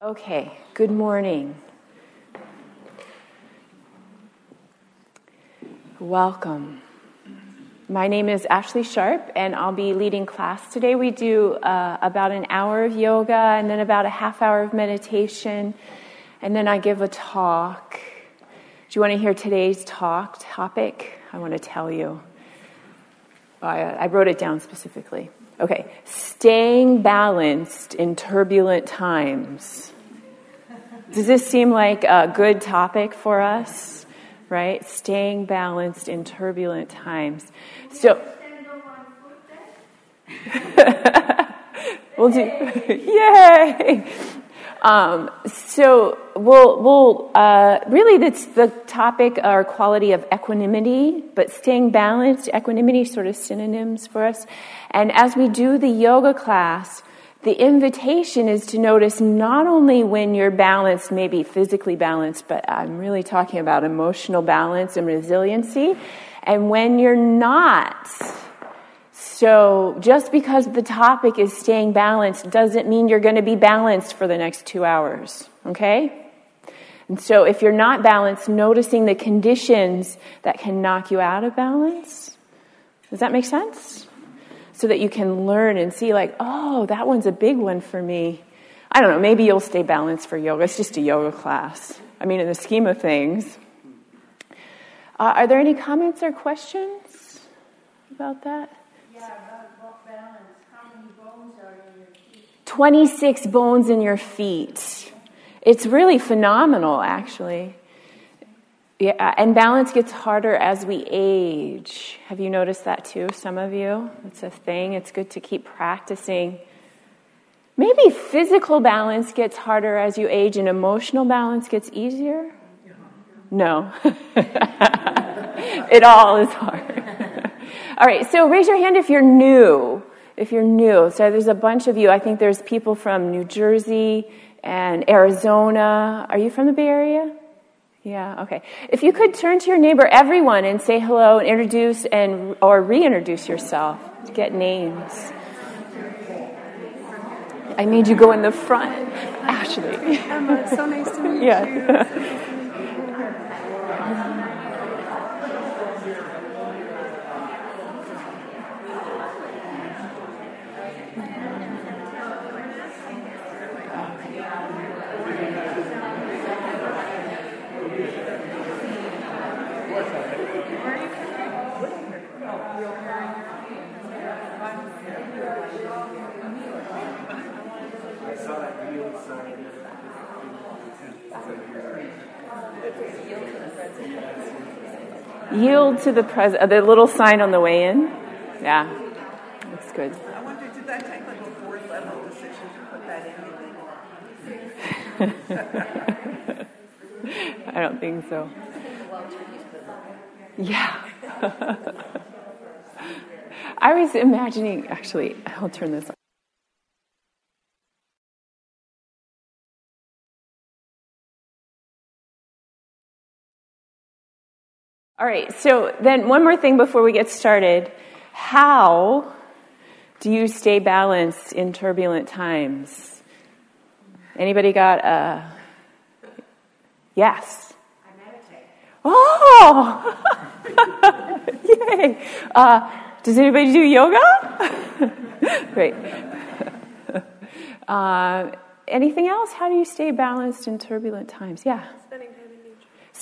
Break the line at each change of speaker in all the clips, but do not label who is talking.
Okay, good morning. Welcome. My name is Ashley Sharp, and I'll be leading class today. We do uh, about an hour of yoga and then about a half hour of meditation, and then I give a talk. Do you want to hear today's talk topic? I want to tell you. I, I wrote it down specifically. Okay, staying balanced in turbulent times. Does this seem like a good topic for us? Right? Staying balanced in turbulent times. So, we'll do, yay! Um, so we'll, we'll uh, really that's the topic or quality of equanimity, but staying balanced, equanimity, sort of synonyms for us. And as we do the yoga class, the invitation is to notice not only when you're balanced, maybe physically balanced, but I'm really talking about emotional balance and resiliency, and when you're not. So just because the topic is staying balanced doesn't mean you're going to be balanced for the next two hours, okay? And so if you're not balanced, noticing the conditions that can knock you out of balance. Does that make sense? So that you can learn and see, like, oh, that one's a big one for me. I don't know, maybe you'll stay balanced for yoga. It's just a yoga class. I mean, in the scheme of things. Uh, are there any comments or questions about that? 26 bones in your feet. It's really phenomenal, actually. Yeah, and balance gets harder as we age. Have you noticed that too, some of you? It's a thing. It's good to keep practicing. Maybe physical balance gets harder as you age and emotional balance gets easier? No. it all is hard. all right, so raise your hand if you're new if you're new. So there's a bunch of you. I think there's people from New Jersey and Arizona. Are you from the Bay Area? Yeah, okay. If you could turn to your neighbor, everyone, and say hello and introduce and or reintroduce yourself. Get names. I made you go in the front, Ashley.
Emma, so nice to meet
yeah.
you.
Yield to the present. Uh, the little sign on the way in. Yeah, that's good.
I wonder, did that take like a board level decision to put that
in? I don't think so. Yeah. I was imagining, actually, I'll turn this on. All right, so then one more thing before we get started. How do you stay balanced in turbulent times? Anybody got a yes?
I meditate.
Oh! Yay! Uh, does anybody do yoga? Great. Uh, anything else? How do you stay balanced in turbulent times? Yeah. Spending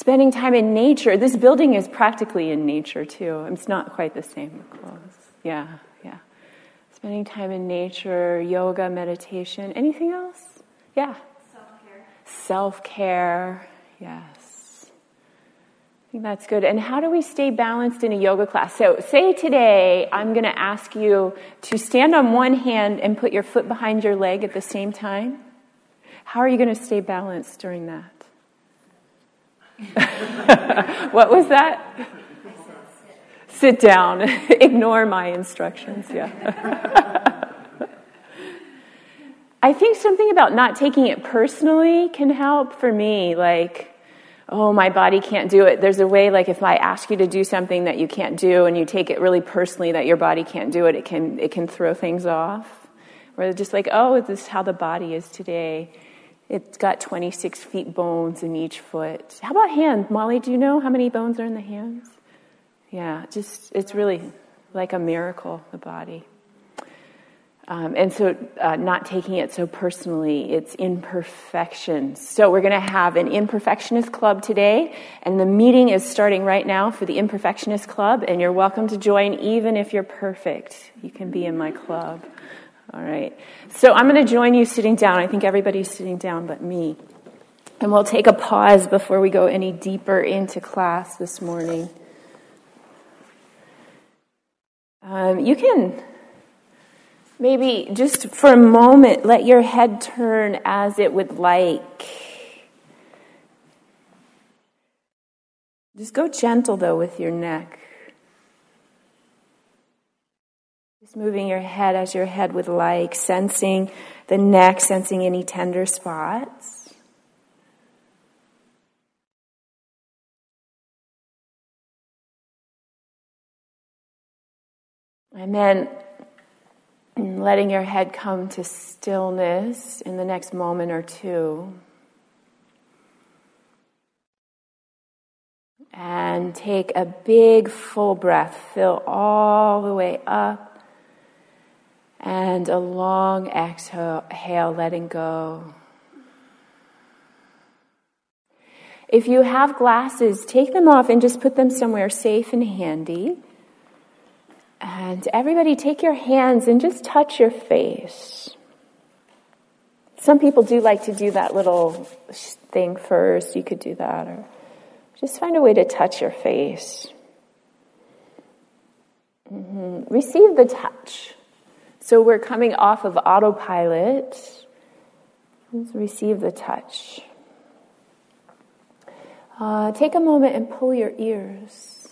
time in nature. This building is practically in nature too. It's not quite the same close. Yeah, yeah. Spending time in nature, yoga, meditation. Anything else? Yeah.
Self care.
Self care. Yes. I think that's good. And how do we stay balanced in a yoga class? So, say today I'm going to ask you to stand on one hand and put your foot behind your leg at the same time. How are you going to stay balanced during that? what was that? Sit down. Ignore my instructions. Yeah. I think something about not taking it personally can help for me. Like, oh, my body can't do it. There's a way, like, if I ask you to do something that you can't do and you take it really personally that your body can't do it, it can, it can throw things off. Or just like, oh, is this is how the body is today. It's got 26 feet bones in each foot. How about hand? Molly, do you know how many bones are in the hands? Yeah, just it's really like a miracle, the body. Um, and so, uh, not taking it so personally, it's imperfections. So, we're going to have an imperfectionist club today, and the meeting is starting right now for the imperfectionist club, and you're welcome to join even if you're perfect. You can be in my club. All right. So, I'm going to join you sitting down. I think everybody's sitting down but me. And we'll take a pause before we go any deeper into class this morning. Um, you can Maybe just for a moment, let your head turn as it would like. Just go gentle, though, with your neck. Just moving your head as your head would like, sensing the neck, sensing any tender spots. And then letting your head come to stillness in the next moment or two. And take a big full breath, fill all the way up, and a long exhale, letting go. If you have glasses, take them off and just put them somewhere safe and handy. And everybody, take your hands and just touch your face. Some people do like to do that little thing first. You could do that, or just find a way to touch your face. Mm-hmm. Receive the touch. So we're coming off of autopilot. Let's receive the touch. Uh, take a moment and pull your ears.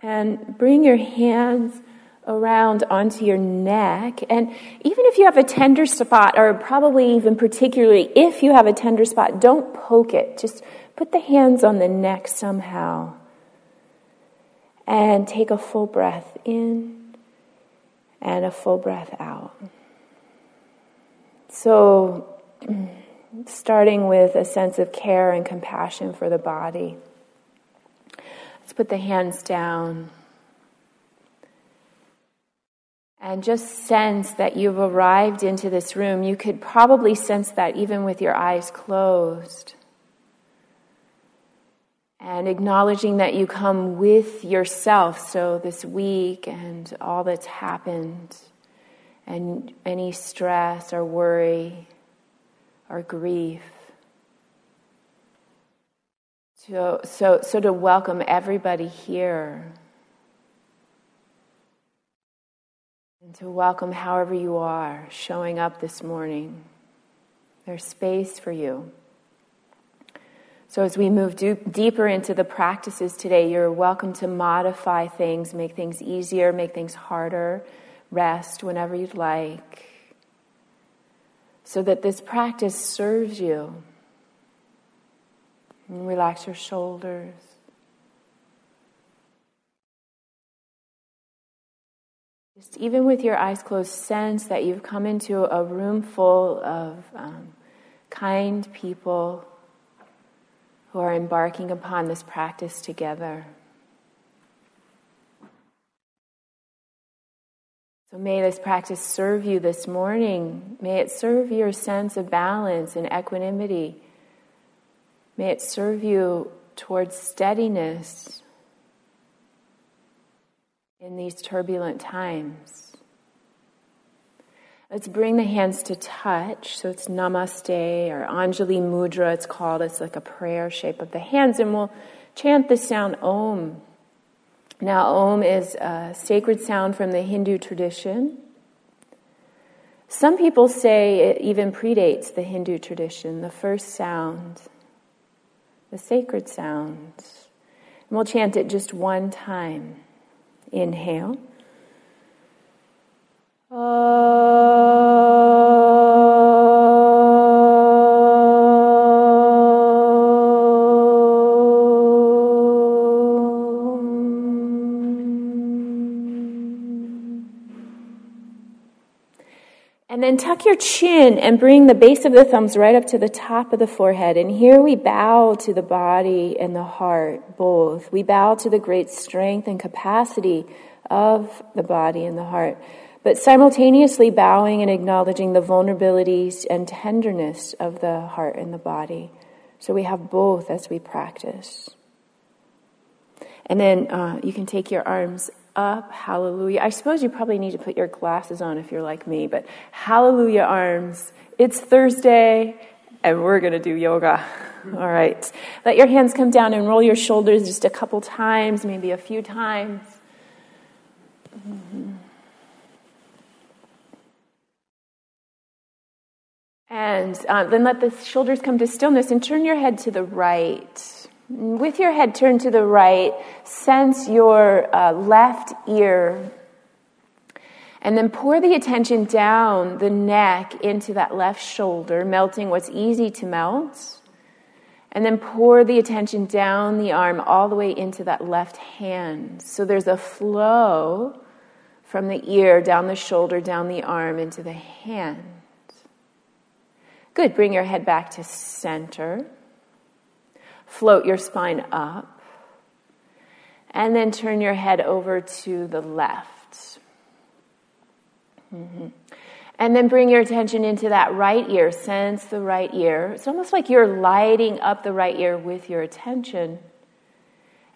And bring your hands around onto your neck. And even if you have a tender spot, or probably even particularly if you have a tender spot, don't poke it. Just put the hands on the neck somehow. And take a full breath in and a full breath out. So, starting with a sense of care and compassion for the body. Let's put the hands down. And just sense that you've arrived into this room. You could probably sense that even with your eyes closed. And acknowledging that you come with yourself, so this week and all that's happened, and any stress or worry or grief. So, so, so to welcome everybody here. And to welcome however you are showing up this morning. There's space for you. So, as we move do- deeper into the practices today, you're welcome to modify things, make things easier, make things harder, rest whenever you'd like, so that this practice serves you and relax your shoulders. Just even with your eyes closed, sense that you've come into a room full of um, kind people who are embarking upon this practice together. So may this practice serve you this morning. May it serve your sense of balance and equanimity May it serve you towards steadiness in these turbulent times. Let's bring the hands to touch. So it's namaste or Anjali Mudra, it's called. It's like a prayer shape of the hands. And we'll chant the sound Om. Now, Om is a sacred sound from the Hindu tradition. Some people say it even predates the Hindu tradition, the first sound the sacred sounds. And we'll chant it just one time. Inhale. And then tuck your chin and bring the base of the thumbs right up to the top of the forehead. And here we bow to the body and the heart, both. We bow to the great strength and capacity of the body and the heart, but simultaneously bowing and acknowledging the vulnerabilities and tenderness of the heart and the body. So we have both as we practice. And then uh, you can take your arms up, hallelujah. I suppose you probably need to put your glasses on if you're like me, but hallelujah arms. It's Thursday, and we're going to do yoga. All right. Let your hands come down and roll your shoulders just a couple times, maybe a few times. Mm-hmm. And uh, then let the shoulders come to stillness and turn your head to the right. With your head turned to the right, sense your uh, left ear. And then pour the attention down the neck into that left shoulder, melting what's easy to melt. And then pour the attention down the arm all the way into that left hand. So there's a flow from the ear, down the shoulder, down the arm, into the hand. Good. Bring your head back to center. Float your spine up. And then turn your head over to the left. Mm-hmm. And then bring your attention into that right ear. Sense the right ear. It's almost like you're lighting up the right ear with your attention.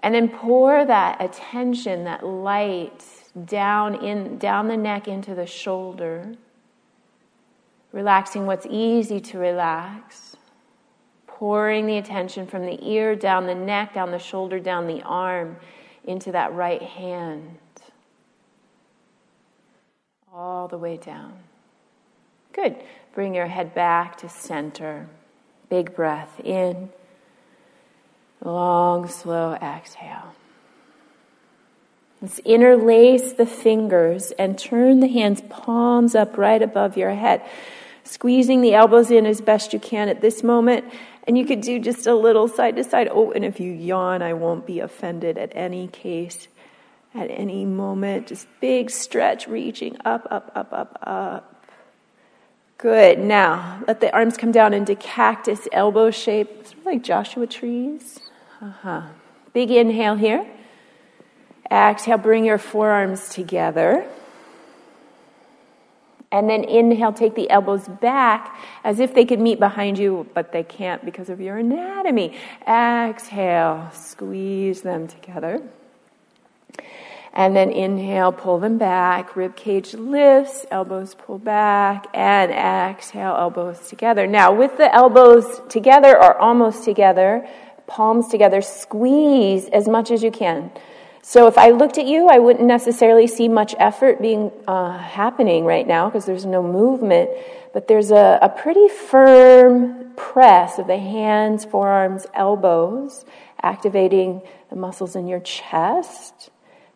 And then pour that attention, that light, down in down the neck into the shoulder. Relaxing what's easy to relax. Pouring the attention from the ear down the neck, down the shoulder, down the arm into that right hand. All the way down. Good. Bring your head back to center. Big breath in. Long, slow exhale. Let's interlace the fingers and turn the hands palms up right above your head, squeezing the elbows in as best you can at this moment. And you could do just a little side to side. Oh, and if you yawn, I won't be offended at any case, at any moment. Just big stretch, reaching up, up, up, up, up. Good. Now, let the arms come down into cactus elbow shape, sort of like Joshua trees. Uh-huh. Big inhale here. Exhale, bring your forearms together. And then inhale, take the elbows back as if they could meet behind you, but they can't because of your anatomy. Exhale, squeeze them together. And then inhale, pull them back. Rib cage lifts, elbows pull back, and exhale, elbows together. Now, with the elbows together or almost together, palms together, squeeze as much as you can. So if I looked at you, I wouldn't necessarily see much effort being uh, happening right now because there's no movement, but there's a, a pretty firm press of the hands, forearms, elbows, activating the muscles in your chest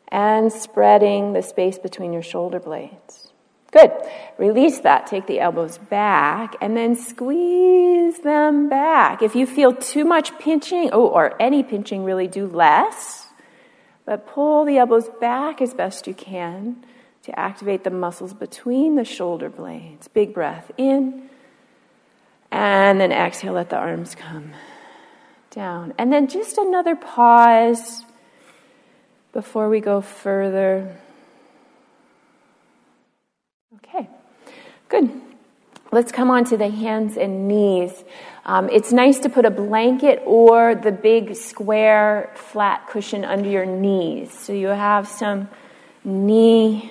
and spreading the space between your shoulder blades. Good. Release that. Take the elbows back and then squeeze them back. If you feel too much pinching, oh, or any pinching, really do less but pull the elbows back as best you can to activate the muscles between the shoulder blades. Big breath in. And then exhale, let the arms come down. And then just another pause before we go further. Okay, good. Let's come on to the hands and knees. Um, it's nice to put a blanket or the big square flat cushion under your knees. So you have some knee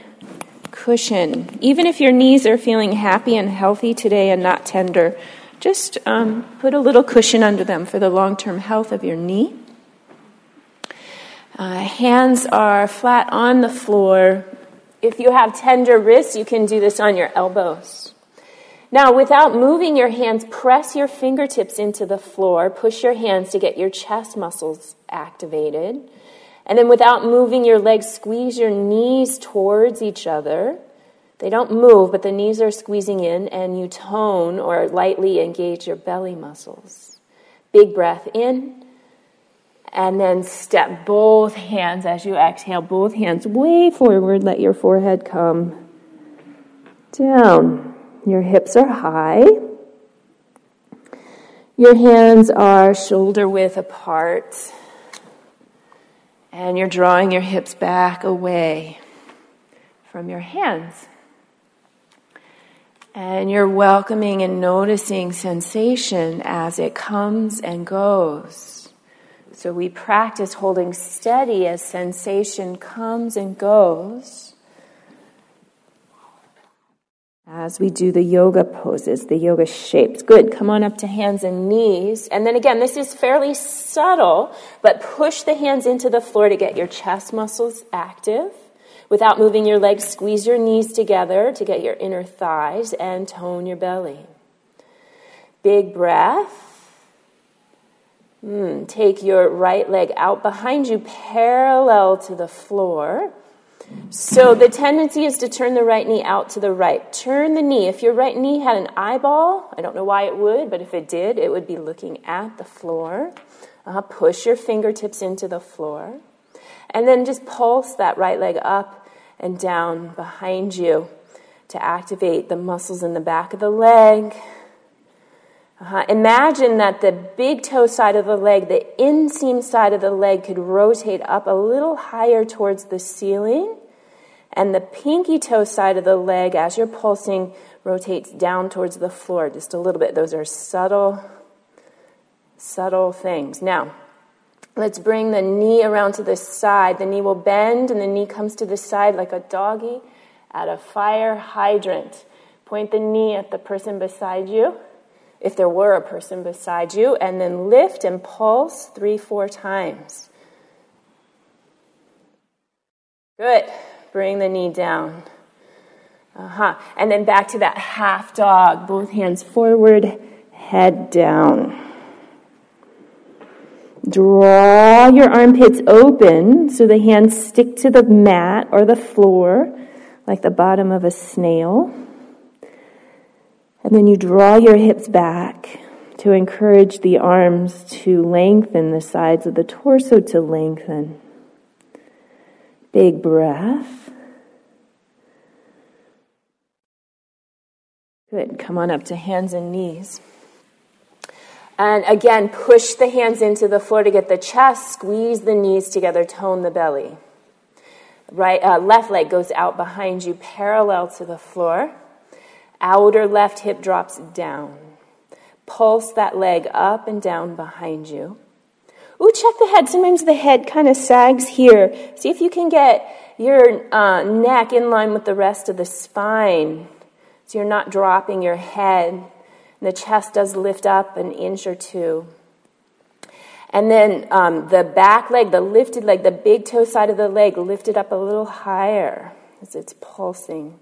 cushion. Even if your knees are feeling happy and healthy today and not tender, just um, put a little cushion under them for the long term health of your knee. Uh, hands are flat on the floor. If you have tender wrists, you can do this on your elbows. Now, without moving your hands, press your fingertips into the floor. Push your hands to get your chest muscles activated. And then, without moving your legs, squeeze your knees towards each other. They don't move, but the knees are squeezing in, and you tone or lightly engage your belly muscles. Big breath in, and then step both hands as you exhale, both hands way forward. Let your forehead come down. Your hips are high. Your hands are shoulder width apart. And you're drawing your hips back away from your hands. And you're welcoming and noticing sensation as it comes and goes. So we practice holding steady as sensation comes and goes. As we do the yoga poses, the yoga shapes. Good. Come on up to hands and knees. And then again, this is fairly subtle, but push the hands into the floor to get your chest muscles active. Without moving your legs, squeeze your knees together to get your inner thighs and tone your belly. Big breath. Mm, take your right leg out behind you, parallel to the floor. So the tendency is to turn the right knee out to the right. Turn the knee. If your right knee had an eyeball, I don't know why it would, but if it did, it would be looking at the floor. Uh, push your fingertips into the floor. And then just pulse that right leg up and down behind you to activate the muscles in the back of the leg. Uh-huh. Imagine that the big toe side of the leg, the inseam side of the leg, could rotate up a little higher towards the ceiling, and the pinky toe side of the leg, as you're pulsing, rotates down towards the floor just a little bit. Those are subtle, subtle things. Now, Let's bring the knee around to the side. The knee will bend and the knee comes to the side like a doggy at a fire hydrant. Point the knee at the person beside you, if there were a person beside you, and then lift and pulse three, four times. Good. Bring the knee down. Uh huh. And then back to that half dog. Both hands forward, head down. Draw your armpits open so the hands stick to the mat or the floor like the bottom of a snail. And then you draw your hips back to encourage the arms to lengthen, the sides of the torso to lengthen. Big breath. Good. Come on up to hands and knees. And again, push the hands into the floor to get the chest, squeeze the knees together, tone the belly. Right, uh, left leg goes out behind you, parallel to the floor. Outer left hip drops down. Pulse that leg up and down behind you. Ooh, check the head. Sometimes the head kind of sags here. See if you can get your uh, neck in line with the rest of the spine so you're not dropping your head And the chest does lift up an inch or two. And then um, the back leg, the lifted leg, the big toe side of the leg lifted up a little higher as it's pulsing.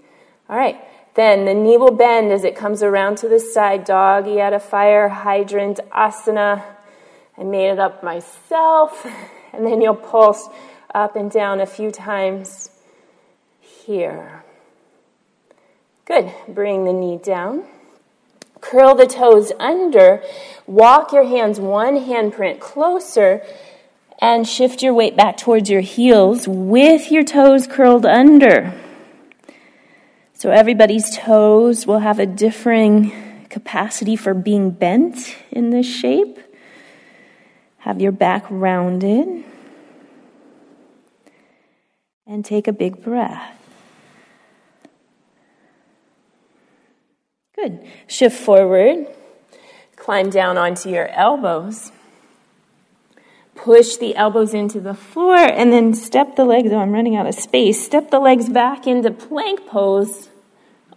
All right. Then the knee will bend as it comes around to the side. Doggy at a fire hydrant asana. I made it up myself. And then you'll pulse up and down a few times here. Good. Bring the knee down. Curl the toes under. Walk your hands one handprint closer and shift your weight back towards your heels with your toes curled under. So everybody's toes will have a differing capacity for being bent in this shape. Have your back rounded. And take a big breath. Good. Shift forward. Climb down onto your elbows. Push the elbows into the floor and then step the legs. Oh, I'm running out of space. Step the legs back into plank pose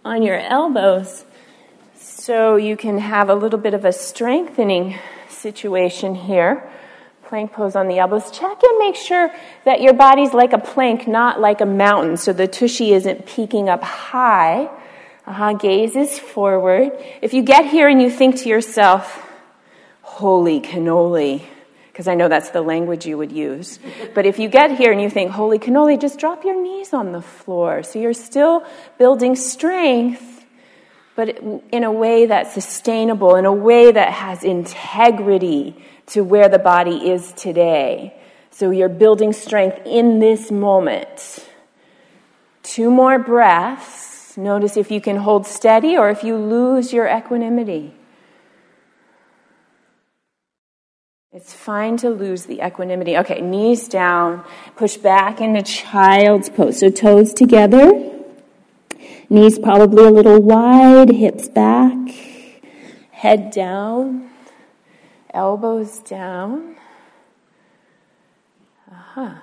on your elbows so you can have a little bit of a strengthening situation here. Plank pose on the elbows. Check and make sure that your body's like a plank, not like a mountain, so the tushy isn't peaking up high uh-huh, gaze is forward. If you get here and you think to yourself, holy cannoli, because I know that's the language you would use. But if you get here and you think, holy cannoli, just drop your knees on the floor. So you're still building strength, but in a way that's sustainable, in a way that has integrity to where the body is today. So you're building strength in this moment. Two more breaths. Notice if you can hold steady or if you lose your equanimity. It's fine to lose the equanimity. Okay, knees down, push back into child's pose. So toes together, knees probably a little wide, hips back, head down, elbows down. Uh-huh.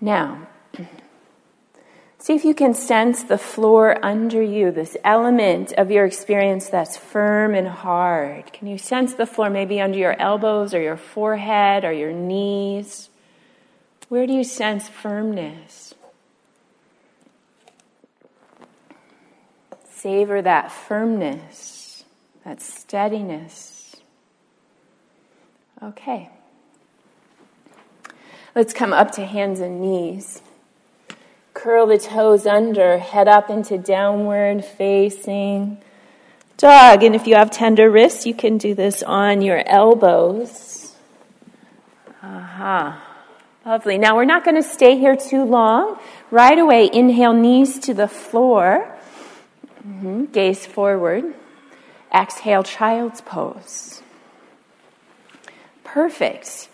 Now, See if you can sense the floor under you, this element of your experience that's firm and hard. Can you sense the floor maybe under your elbows or your forehead or your knees? Where do you sense firmness? Savor that firmness, that steadiness. Okay. Let's come up to hands and knees. Curl the toes under, head up into downward facing dog. And if you have tender wrists, you can do this on your elbows. Aha. Lovely. Now we're not going to stay here too long. Right away, inhale, knees to the floor. Mm-hmm. Gaze forward. Exhale, child's pose. Perfect.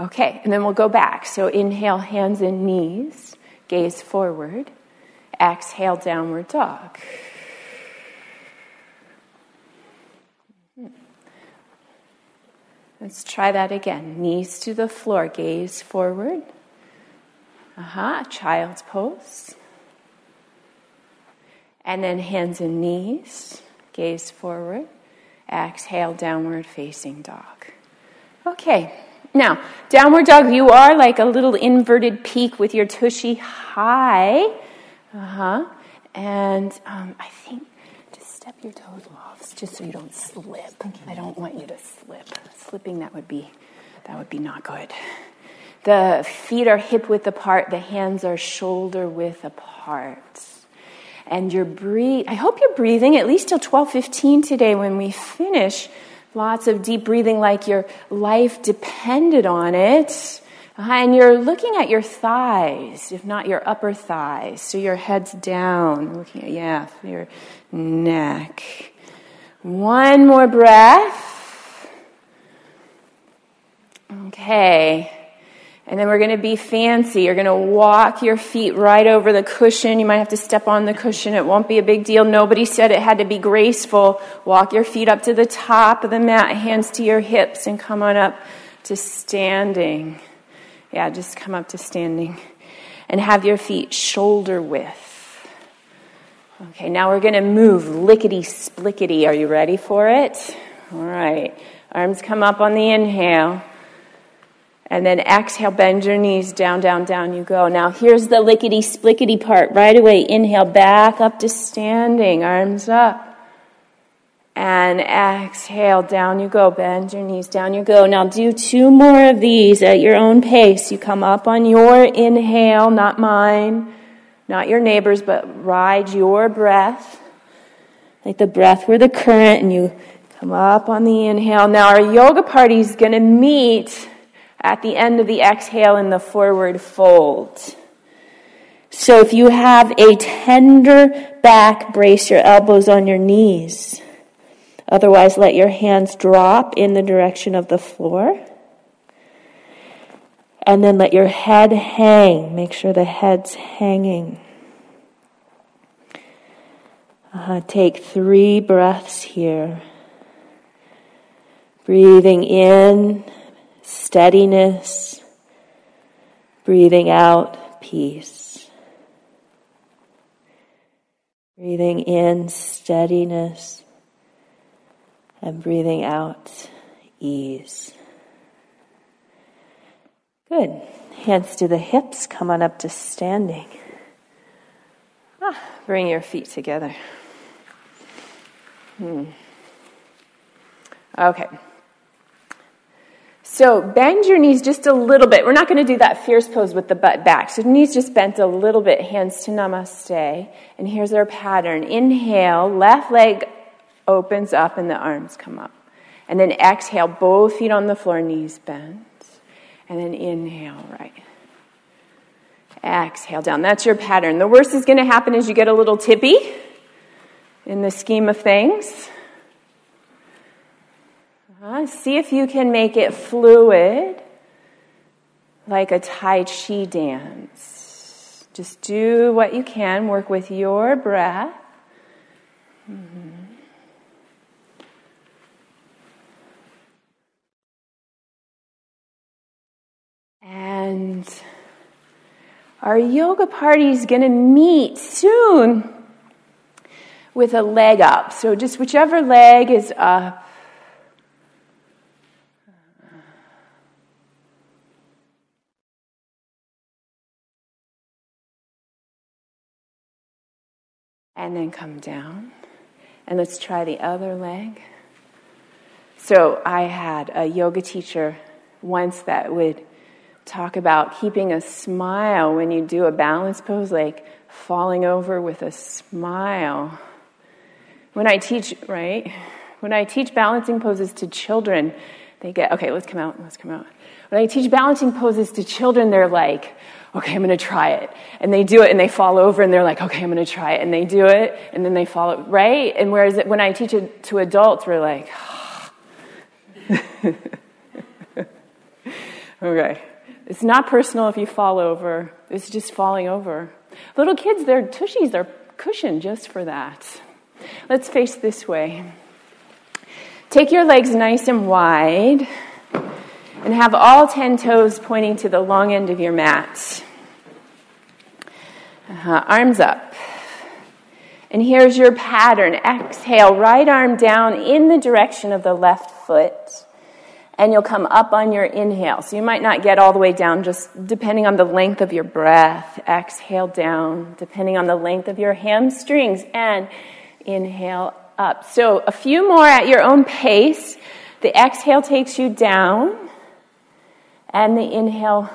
Okay, and then we'll go back. So inhale, hands and knees gaze forward, exhale, downward dog. Let's try that again. Knees to the floor, gaze forward. Aha, uh-huh. child's pose. And then hands and knees, gaze forward. Exhale, downward facing dog. Okay, now, downward dog, you are like a little inverted peak with your tushy high. Uh huh. And um, I think just step your toes off, just so you don't slip. I don't want you to slip. Slipping that would be that would be not good. The feet are hip width apart. The hands are shoulder width apart. And you're breathe. I hope you're breathing at least till twelve fifteen today when we finish Lots of deep breathing like your life depended on it. Uh-huh, and you're looking at your thighs, if not your upper thighs. So your head's down, looking at, yeah, your neck. One more breath. Okay. And then we're going to be fancy. You're going to walk your feet right over the cushion. You might have to step on the cushion. It won't be a big deal. Nobody said it had to be graceful. Walk your feet up to the top of the mat, hands to your hips, and come on up to standing. Yeah, just come up to standing. And have your feet shoulder width. Okay, now we're going to move lickety splickety. Are you ready for it? All right. Arms come up on the inhale. And then exhale, bend your knees down, down, down you go. Now here's the lickety splickety part. Right away, inhale back up to standing, arms up. And exhale, down you go. Bend your knees, down you go. Now do two more of these at your own pace. You come up on your inhale, not mine, not your neighbor's, but ride your breath. Like the breath were the current, and you come up on the inhale. Now our yoga party is going to meet at the end of the exhale in the forward fold. So if you have a tender back, brace your elbows on your knees. Otherwise, let your hands drop in the direction of the floor. And then let your head hang. Make sure the head's hanging. Uh, take three breaths here. Breathing in steadiness, breathing out peace. Breathing in steadiness and breathing out ease. Good. Hands to the hips, come on up to standing. Ah, bring your feet together. Hmm. Okay. So bend your knees just a little bit. We're not going to do that fierce pose with the butt back. So knees just bent a little bit, hands to namaste. And here's our pattern. Inhale, left leg opens up and the arms come up. And then exhale, both feet on the floor, knees bent. And then inhale, right. Exhale down. That's your pattern. The worst is going to happen is you get a little tippy. in the scheme of things. Uh, see if you can make it fluid, like a Tai Chi dance. Just do what you can, work with your breath. Mm-hmm. And our yoga party is going to meet soon with a leg up. So just whichever leg is up. And then come down. And let's try the other leg. So I had a yoga teacher once that would talk about keeping a smile when you do a balance pose, like falling over with a smile. When I teach, right? When I teach balancing poses to children, they get, okay, let's come out, let's come out. When I teach balancing poses to children, they're like, okay, I'm going to try it. And they do it and they fall over and they're like, okay, I'm going to try it. And they do it and then they fall, right? And whereas when I teach it to adults, we're like, okay. It's not personal if you fall over. It's just falling over. Little kids, their tushies are cushioned just for that. Let's face this way. Take your legs nice and wide and have all 10 toes pointing to the long end of your mat. Uh-huh. Arms up. And here's your pattern. Exhale, right arm down in the direction of the left foot. And you'll come up on your inhale. So you might not get all the way down, just depending on the length of your breath. Exhale down, depending on the length of your hamstrings. And inhale up. So a few more at your own pace. The exhale takes you down, and the inhale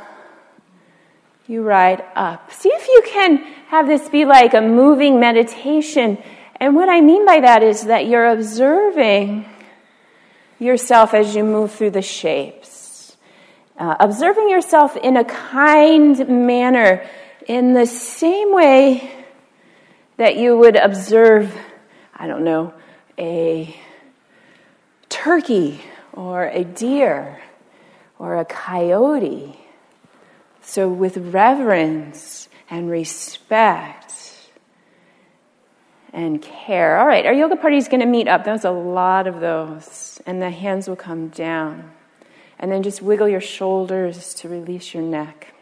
you ride up. See if you can have this be like a moving meditation. And what I mean by that is that you're observing yourself as you move through the shapes. Uh, observing yourself in a kind manner, in the same way that you would observe I don't know, a turkey or a deer or a coyote. So, with reverence and respect and care. All right, our yoga party is going to meet up. There's a lot of those. And the hands will come down. And then just wiggle your shoulders to release your neck.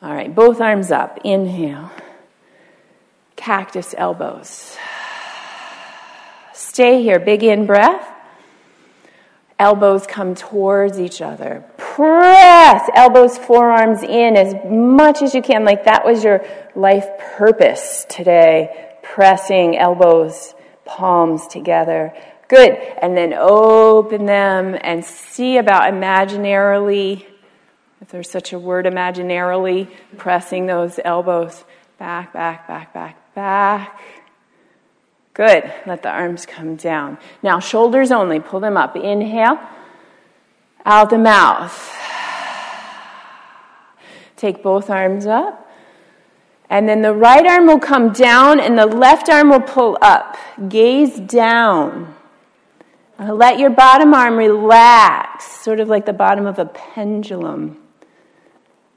All right, both arms up. Inhale cactus elbows. Stay here. Big in breath. Elbows come towards each other. Press elbows, forearms in as much as you can, like that was your life purpose today. Pressing elbows, palms together. Good. And then open them and see about imaginarily, if there's such a word, imaginarily pressing those elbows back, back, back, back, back. Good. Let the arms come down. Now, shoulders only. Pull them up. Inhale. Out the mouth. Take both arms up. And then the right arm will come down and the left arm will pull up. Gaze down. Uh, let your bottom arm relax, sort of like the bottom of a pendulum.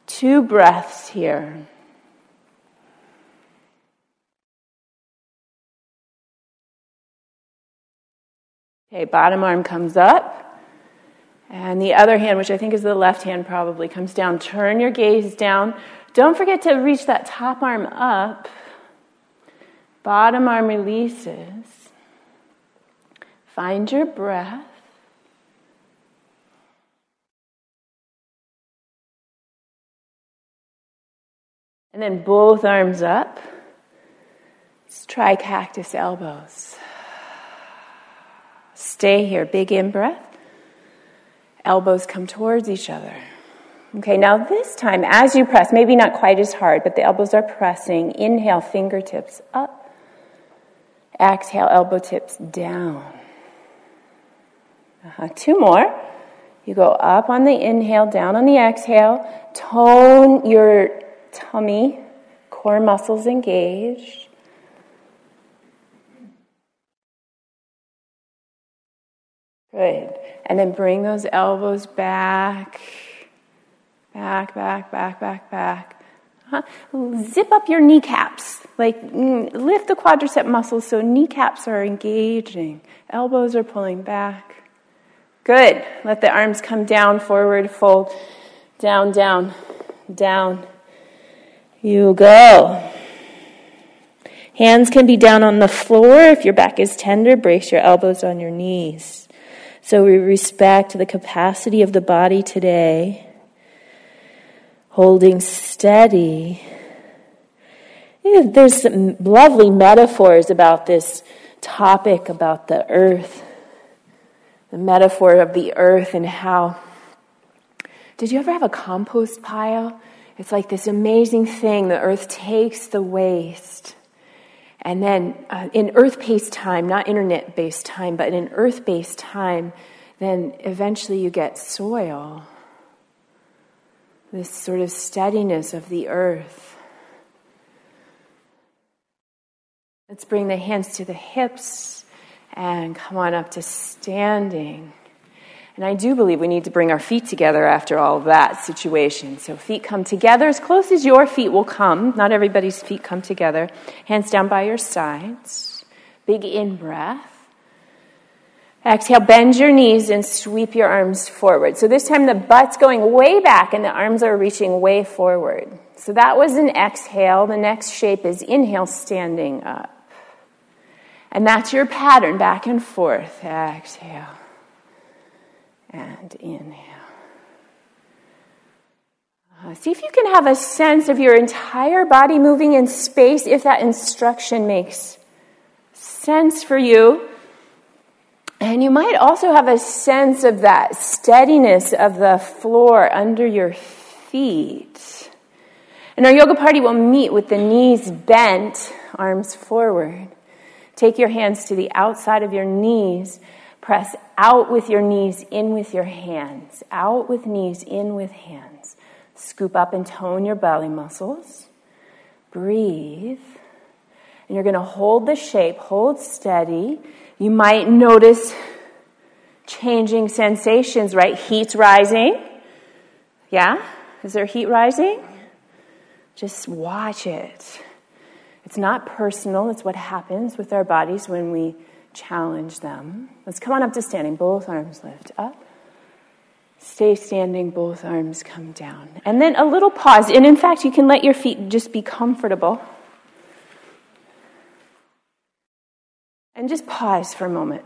Two breaths here. Okay, bottom arm comes up. And the other hand, which I think is the left hand, probably comes down. Turn your gaze down. Don't forget to reach that top arm up. Bottom arm releases. Find your breath. And then both arms up. Let's try cactus elbows. Stay here. Big in breath. Elbows come towards each other. Okay, now this time, as you press, maybe not quite as hard, but the elbows are pressing. Inhale, fingertips up. Exhale, elbow tips down. Uh-huh. Two more. You go up on the inhale, down on the exhale. Tone your tummy, core muscles engaged. Good. And then bring those elbows back. Back, back, back, back, back. Uh-huh. Zip up your kneecaps. Like mm, lift the quadricep muscles so kneecaps are engaging. Elbows are pulling back. Good. Let the arms come down, forward, fold. Down, down, down. You go. Hands can be down on the floor. If your back is tender, brace your elbows on your knees. So we respect the capacity of the body today holding steady. There's some lovely metaphors about this topic about the earth, the metaphor of the earth and how. Did you ever have a compost pile? It's like this amazing thing. The earth takes the waste. And then uh, in earth based time, not internet based time, but in earth based time, then eventually you get soil this sort of steadiness of the earth. Let's bring the hands to the hips and come on up to standing. And I do believe we need to bring our feet together after all that situation. So feet come together as close as your feet will come. Not everybody's feet come together. Hands down by your sides. Big in breath. Exhale, bend your knees and sweep your arms forward. So this time the butt's going way back and the arms are reaching way forward. So that was an exhale. The next shape is inhale, standing up. And that's your pattern back and forth. Exhale and inhale. Uh, see if you can have a sense of your entire body moving in space if that instruction makes sense for you. And you might also have a sense of that steadiness of the floor under your feet. And our yoga party will meet with the knees bent, arms forward. Take your hands to the outside of your knees. Press out with your knees, in with your hands. Out with knees, in with hands. Scoop up and tone your belly muscles. Breathe. And you're going to hold the shape, hold steady. You might notice changing sensations, right? Heat's rising. Yeah? Is there heat rising? Just watch it. It's not personal, it's what happens with our bodies when we challenge them. Let's come on up to standing. Both arms lift up. Stay standing, both arms come down. And then a little pause. And in fact, you can let your feet just be comfortable. And just pause for a moment.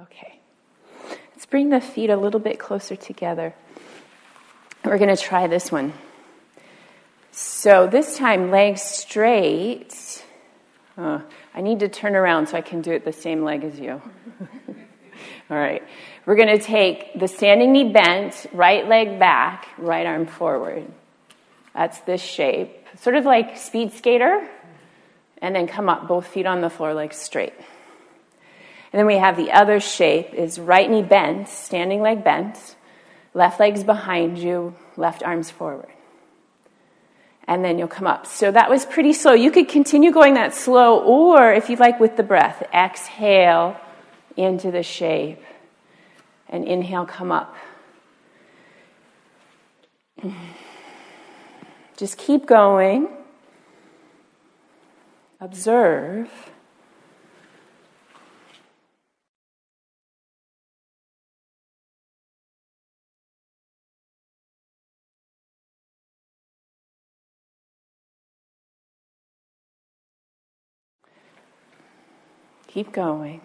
Okay. Bring the feet a little bit closer together. We're going to try this one. So this time, legs straight. Oh, I need to turn around so I can do it the same leg as you. All right. We're going to take the standing knee bent, right leg back, right arm forward. That's this shape. Sort of like speed skater. And then come up, both feet on the floor, legs straight. And then we have the other shape is right knee bent, standing leg bent, left leg's behind you, left arms forward. And then you'll come up. So that was pretty slow. You could continue going that slow, or if you like, with the breath, exhale into the shape and inhale, come up. Just keep going. Observe. Keep going.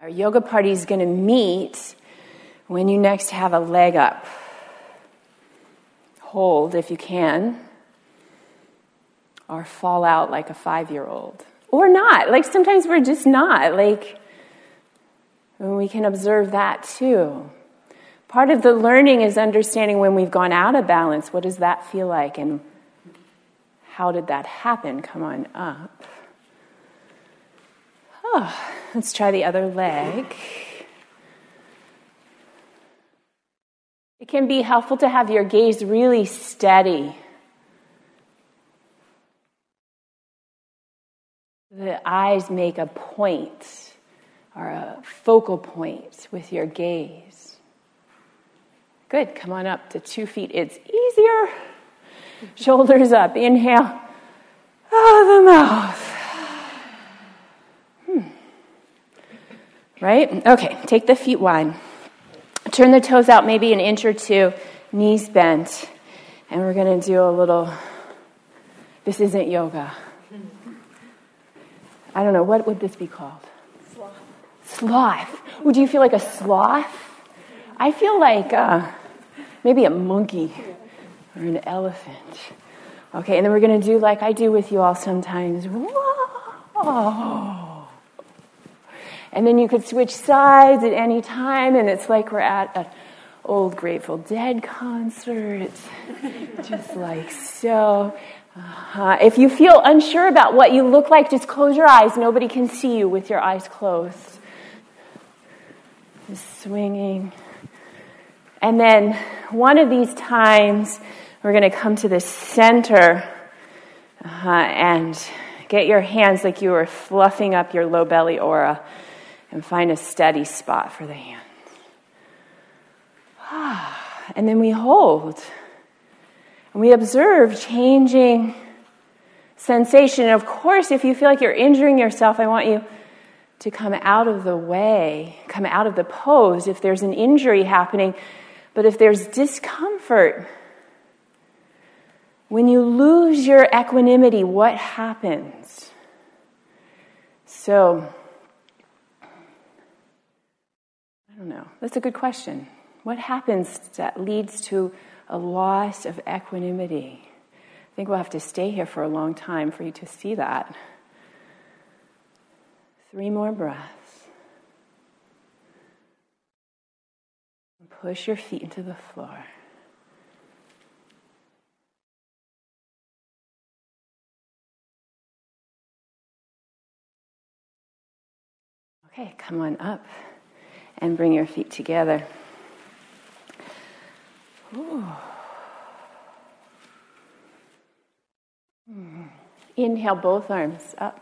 Our yoga party is going to meet when you next have a leg up. Hold if you can, or fall out like a five year old. Or not. Like sometimes we're just not. Like, we can observe that too. Part of the learning is understanding when we've gone out of balance, what does that feel like? And how did that happen? Come on up. Oh, let's try the other leg. It can be helpful to have your gaze really steady. The eyes make a point or a focal point with your gaze. Good. Come on up to two feet. It's easier. Shoulders up. Inhale. Oh, the mouth. Hmm. Right? Okay. Take the feet wide. Turn the toes out maybe an inch or two, knees bent. And we're going to do a little. This isn't yoga. I don't know, what would this be called?
Sloth.
Sloth. Would you feel like a sloth? I feel like uh, maybe a monkey or an elephant. Okay, and then we're going to do like I do with you all sometimes. And then you could switch sides at any time, and it's like we're at an old Grateful Dead concert. Just like so. Uh-huh. If you feel unsure about what you look like, just close your eyes. Nobody can see you with your eyes closed. Just swinging. And then one of these times, we're going to come to the center uh, and get your hands like you were fluffing up your low belly aura and find a steady spot for the hands. And then we hold. And we observe changing sensation. And of course, if you feel like you're injuring yourself, I want you to come out of the way, come out of the pose if there's an injury happening. But if there's discomfort, when you lose your equanimity, what happens? So, I don't know. That's a good question. What happens that leads to a loss of equanimity? I think we'll have to stay here for a long time for you to see that. Three more breaths. Push your feet into the floor. Okay, come on up and bring your feet together. Ooh. Inhale both arms up,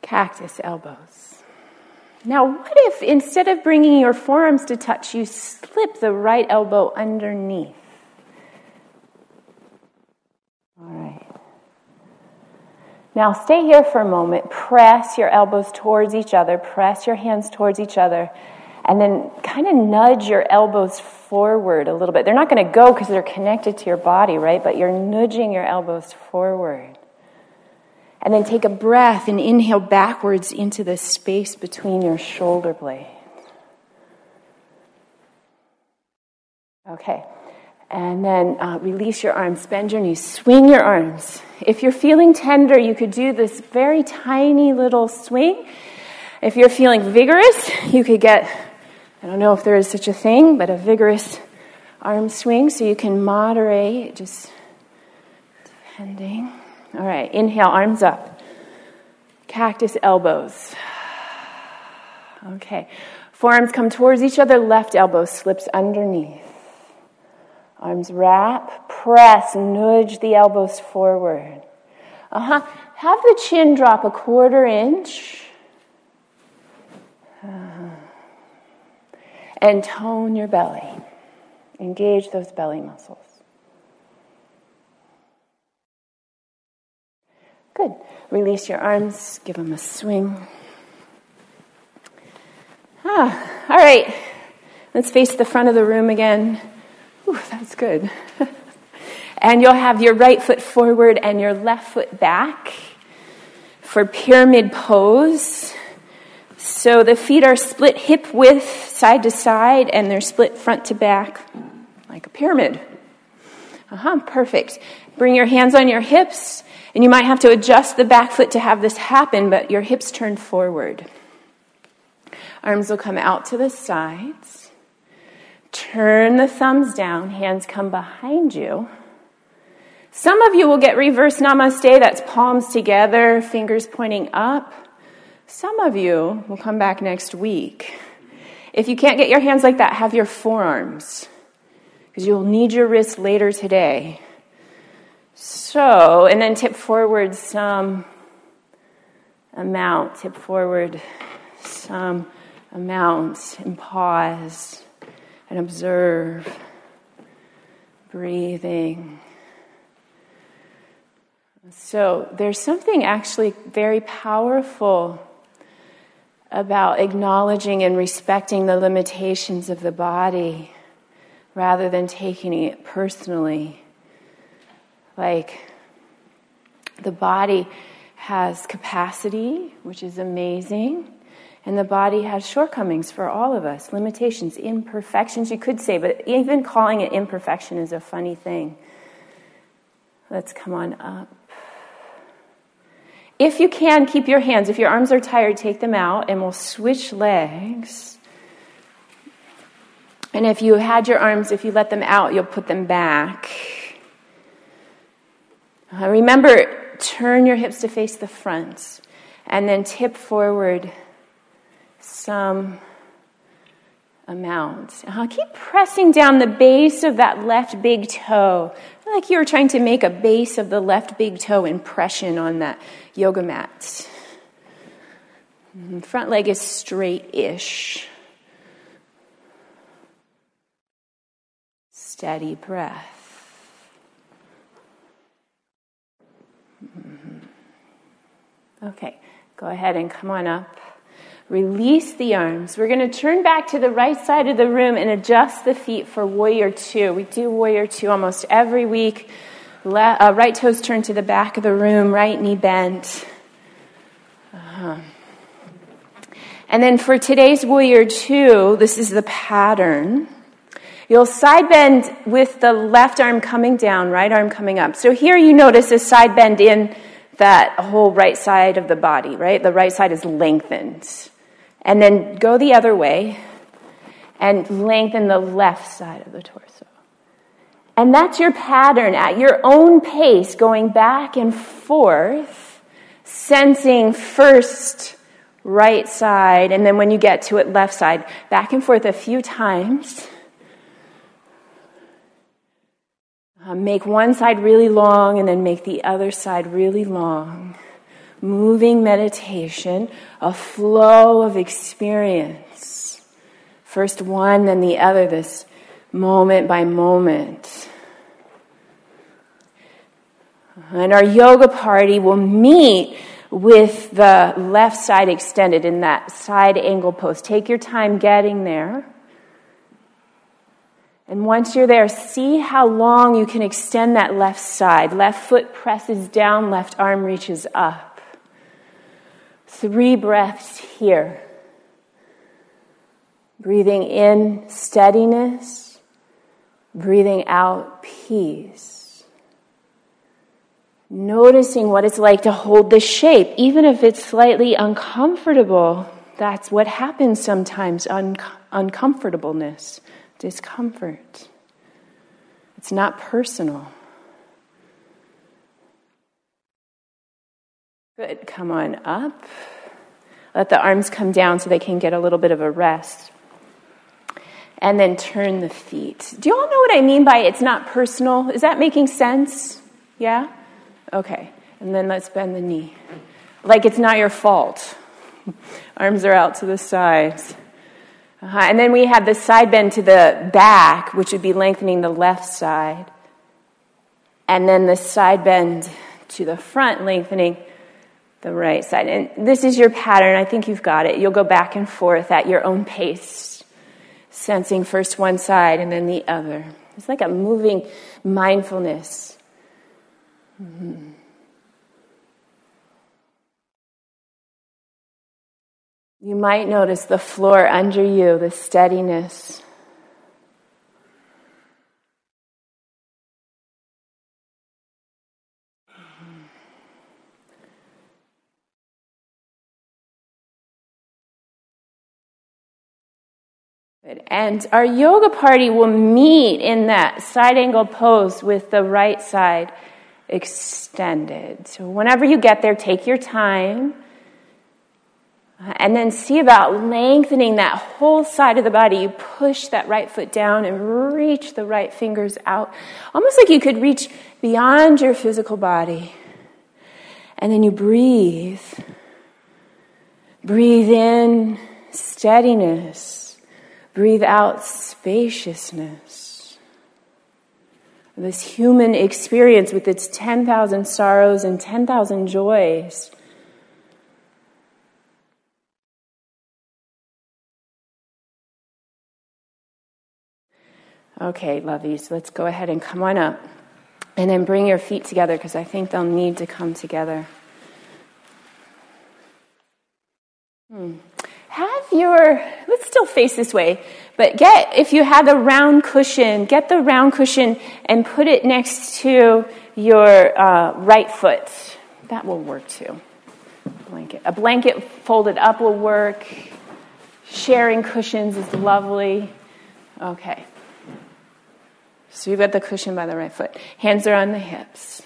cactus elbows. Now, what if instead of bringing your forearms to touch, you slip the right elbow underneath? All right. Now, stay here for a moment. Press your elbows towards each other, press your hands towards each other, and then kind of nudge your elbows forward a little bit. They're not going to go because they're connected to your body, right? But you're nudging your elbows forward. And then take a breath and inhale backwards into the space between your shoulder blades. Okay. And then uh, release your arms, bend your knees, swing your arms. If you're feeling tender, you could do this very tiny little swing. If you're feeling vigorous, you could get, I don't know if there is such a thing, but a vigorous arm swing so you can moderate, just depending. All right, inhale, arms up. Cactus elbows. Okay, forearms come towards each other, left elbow slips underneath. Arms wrap, press, nudge the elbows forward. Uh huh. Have the chin drop a quarter inch. Uh-huh. And tone your belly. Engage those belly muscles. Good. Release your arms, give them a swing. Ah, all right. Let's face the front of the room again. Ooh, that's good. and you'll have your right foot forward and your left foot back for pyramid pose. So the feet are split hip width side to side and they're split front to back like a pyramid. Uh huh, perfect. Bring your hands on your hips and you might have to adjust the back foot to have this happen, but your hips turn forward. Arms will come out to the sides. Turn the thumbs down, hands come behind you. Some of you will get reverse namaste, that's palms together, fingers pointing up. Some of you will come back next week. If you can't get your hands like that, have your forearms because you'll need your wrist later today. So, and then tip forward some amount, tip forward some amount, and pause and observe, breathing. So, there's something actually very powerful about acknowledging and respecting the limitations of the body rather than taking it personally. Like, the body has capacity, which is amazing, and the body has shortcomings for all of us, limitations, imperfections, you could say, but even calling it imperfection is a funny thing. Let's come on up. If you can, keep your hands. If your arms are tired, take them out, and we'll switch legs. And if you had your arms, if you let them out, you'll put them back. Uh, remember, turn your hips to face the front, and then tip forward some amount. Uh, keep pressing down the base of that left big toe like you were trying to make a base of the left big toe impression on that yoga mat. Mm, front leg is straight ish. Steady breath. Mm-hmm. Okay, go ahead and come on up. Release the arms. We're going to turn back to the right side of the room and adjust the feet for warrior two. We do warrior two almost every week. Le- uh, right toes turned to the back of the room, right knee bent. Uh-huh. And then for today's warrior two, this is the pattern. You'll side bend with the left arm coming down, right arm coming up. So here you notice a side bend in that whole right side of the body, right? The right side is lengthened. And then go the other way and lengthen the left side of the torso. And that's your pattern at your own pace, going back and forth, sensing first right side, and then when you get to it, left side, back and forth a few times. Uh, make one side really long and then make the other side really long moving meditation, a flow of experience. First one, then the other, this moment by moment. And our yoga party will meet with the left side extended in that side angle pose. Take your time getting there. And once you're there, see how long you can extend that left side. Left foot presses down, left arm reaches up. Three breaths here. Breathing in steadiness, breathing out peace. Noticing what it's like to hold the shape, even if it's slightly uncomfortable. That's what happens sometimes un- uncomfortableness, discomfort. It's not personal. Good. Come on up. Let the arms come down so they can get a little bit of a rest. And then turn the feet. Do you all know what I mean by it's not personal? Is that making sense? Yeah? Okay. And then let's bend the knee. Like it's not your fault. Arms are out to the sides. Uh-huh. And then we have the side bend to the back, which would be lengthening the left side. And then the side bend to the front, lengthening the right side. And this is your pattern. I think you've got it. You'll go back and forth at your own pace, sensing first one side and then the other. It's like a moving mindfulness. Mm-hmm. You might notice the floor under you, the steadiness. And our yoga party will meet in that side angle pose with the right side extended. So, whenever you get there, take your time. And then see about lengthening that whole side of the body. You push that right foot down and reach the right fingers out, almost like you could reach beyond your physical body. And then you breathe. Breathe in steadiness. Breathe out spaciousness. This human experience with its 10,000 sorrows and 10,000 joys Okay, lovies, let's go ahead and come on up. And then bring your feet together because I think they'll need to come together. Hmm. Your, let's still face this way, but get, if you have a round cushion, get the round cushion and put it next to your uh, right foot. That will work too. Blanket. A blanket folded up will work. Sharing cushions is lovely. Okay. So you've got the cushion by the right foot. Hands are on the hips.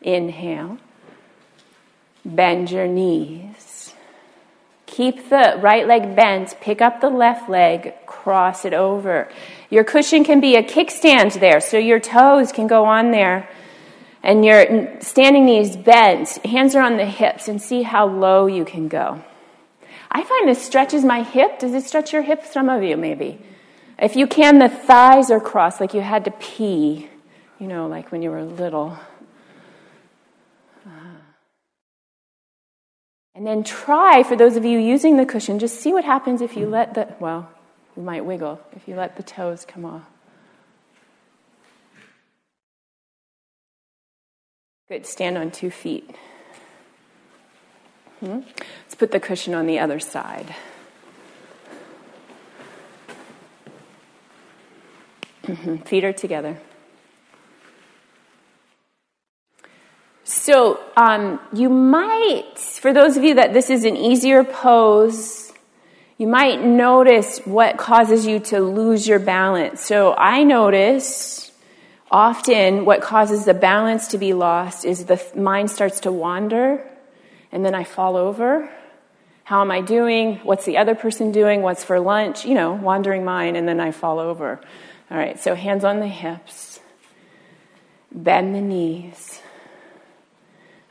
Inhale. Bend your knees. Keep the right leg bent. Pick up the left leg. Cross it over. Your cushion can be a kickstand there, so your toes can go on there. And your standing knees bent. Hands are on the hips, and see how low you can go. I find this stretches my hip. Does it stretch your hip? Some of you, maybe. If you can, the thighs are crossed like you had to pee, you know, like when you were little. And then try, for those of you using the cushion, just see what happens if you let the, well, you might wiggle if you let the toes come off. Good, stand on two feet. Hmm? Let's put the cushion on the other side. Mm-hmm. Feet are together. So, um, you might, for those of you that this is an easier pose, you might notice what causes you to lose your balance. So, I notice often what causes the balance to be lost is the mind starts to wander, and then I fall over. How am I doing? What's the other person doing? What's for lunch? You know, wandering mind, and then I fall over. All right, so hands on the hips, bend the knees.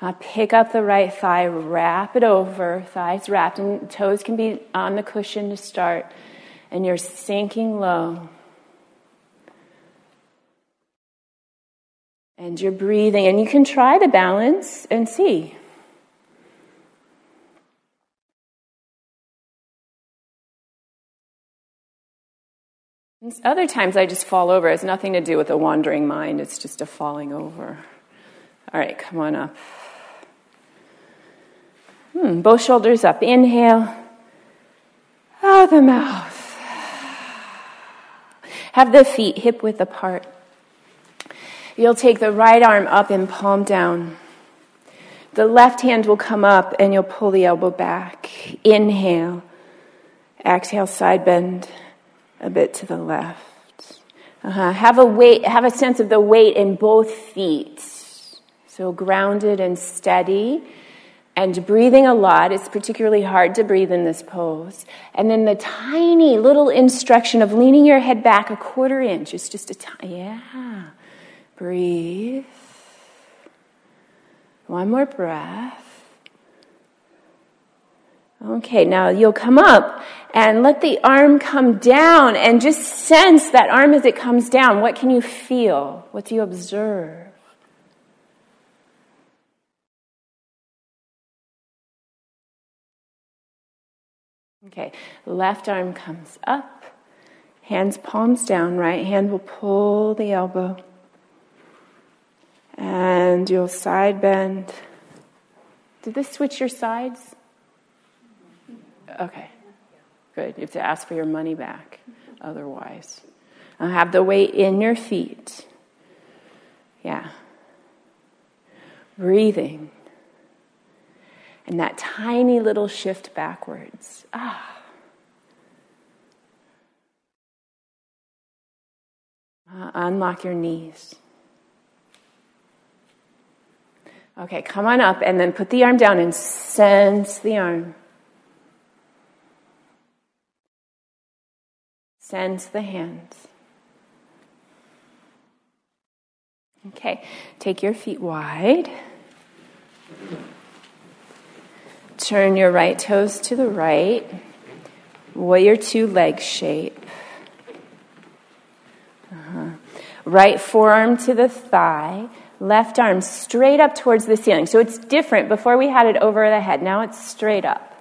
Uh, pick up the right thigh, wrap it over, thighs wrapped, and toes can be on the cushion to start. And you're sinking low. And you're breathing, and you can try the balance and see. Other times I just fall over. It has nothing to do with a wandering mind, it's just a falling over. All right, come on up. Hmm, both shoulders up. Inhale. Out the mouth. Have the feet hip width apart. You'll take the right arm up and palm down. The left hand will come up and you'll pull the elbow back. Inhale. Exhale, side bend a bit to the left. Uh-huh. Have a weight, have a sense of the weight in both feet. So grounded and steady and breathing a lot. It's particularly hard to breathe in this pose. And then the tiny little instruction of leaning your head back a quarter inch. It's just a tiny, yeah. Breathe. One more breath. Okay, now you'll come up and let the arm come down and just sense that arm as it comes down. What can you feel? What do you observe? Okay, left arm comes up, hands palms down, right hand will pull the elbow, and you'll side bend. Did this switch your sides? Okay, good. You have to ask for your money back otherwise. I'll have the weight in your feet. Yeah. Breathing. And that tiny little shift backwards. Ah. Uh, unlock your knees. Okay, come on up and then put the arm down and sense the arm. Sense the hands. Okay, take your feet wide. Turn your right toes to the right. Warrior two leg shape. Uh-huh. Right forearm to the thigh. Left arm straight up towards the ceiling. So it's different. Before we had it over the head. Now it's straight up.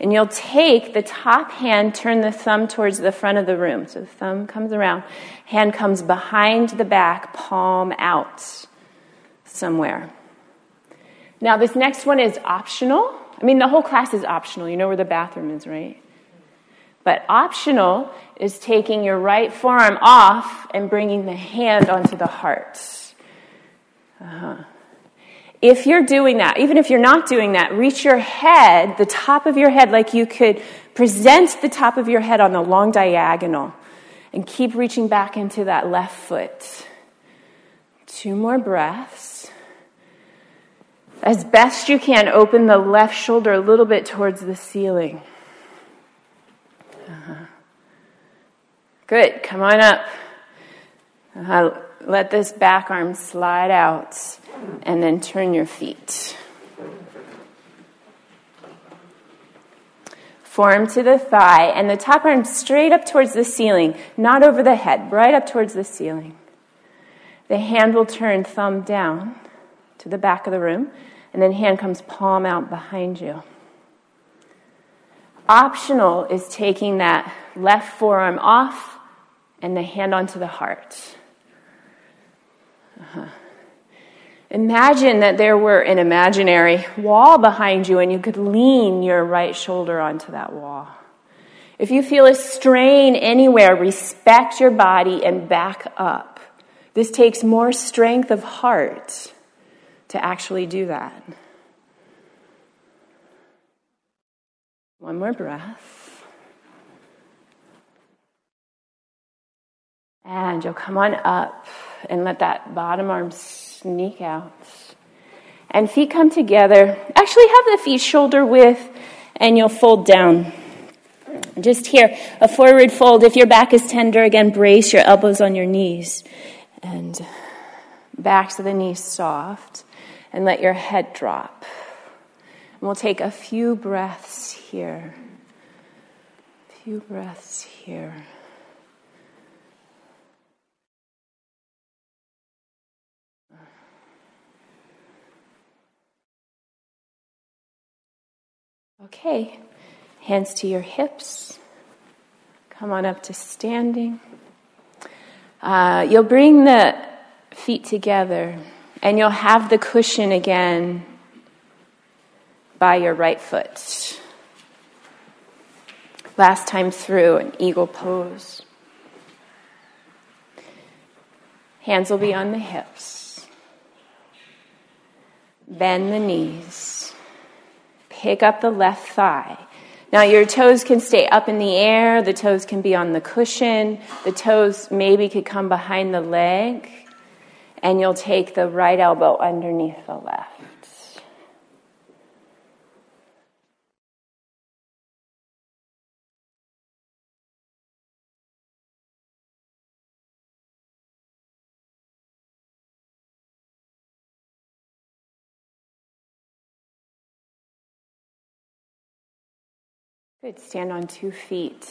And you'll take the top hand, turn the thumb towards the front of the room. So the thumb comes around, hand comes behind the back, palm out somewhere. Now, this next one is optional. I mean, the whole class is optional. You know where the bathroom is, right? But optional is taking your right forearm off and bringing the hand onto the heart. Uh-huh. If you're doing that, even if you're not doing that, reach your head, the top of your head, like you could present the top of your head on a long diagonal and keep reaching back into that left foot. Two more breaths. As best you can, open the left shoulder a little bit towards the ceiling. Uh-huh. Good. Come on up. Uh-huh. Let this back arm slide out and then turn your feet. Form to the thigh and the top arm straight up towards the ceiling, not over the head, right up towards the ceiling. The hand will turn thumb down to the back of the room, and then hand comes palm out behind you. Optional is taking that left forearm off and the hand onto the heart. Uh-huh. Imagine that there were an imaginary wall behind you and you could lean your right shoulder onto that wall. If you feel a strain anywhere, respect your body and back up. This takes more strength of heart to actually do that. One more breath. And you'll come on up and let that bottom arm sneak out. And feet come together. Actually, have the feet shoulder width, and you'll fold down. Just here, a forward fold. If your back is tender, again, brace your elbows on your knees. And back to the knees soft. And let your head drop. And we'll take a few breaths here. A few breaths here. Okay, hands to your hips. Come on up to standing. Uh, you'll bring the feet together and you'll have the cushion again by your right foot. Last time through, an eagle pose. Hands will be on the hips. Bend the knees pick up the left thigh. Now, your toes can stay up in the air, the toes can be on the cushion, the toes maybe could come behind the leg, and you'll take the right elbow underneath the left. Good. Stand on two feet.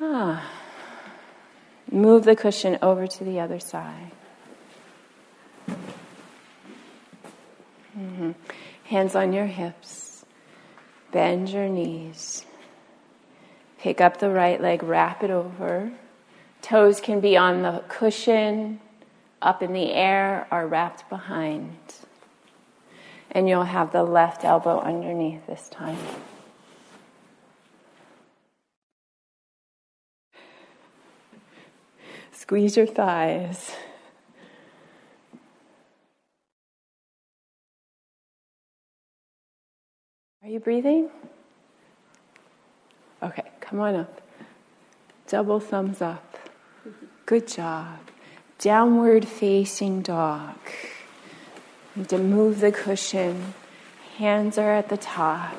Ah. Move the cushion over to the other side. Mm-hmm. Hands on your hips. Bend your knees. Pick up the right leg, wrap it over. Toes can be on the cushion, up in the air, or wrapped behind and you'll have the left elbow underneath this time. Squeeze your thighs. Are you breathing? Okay, come on up. Double thumbs up. Good job. Downward facing dog Need to move the cushion. Hands are at the top.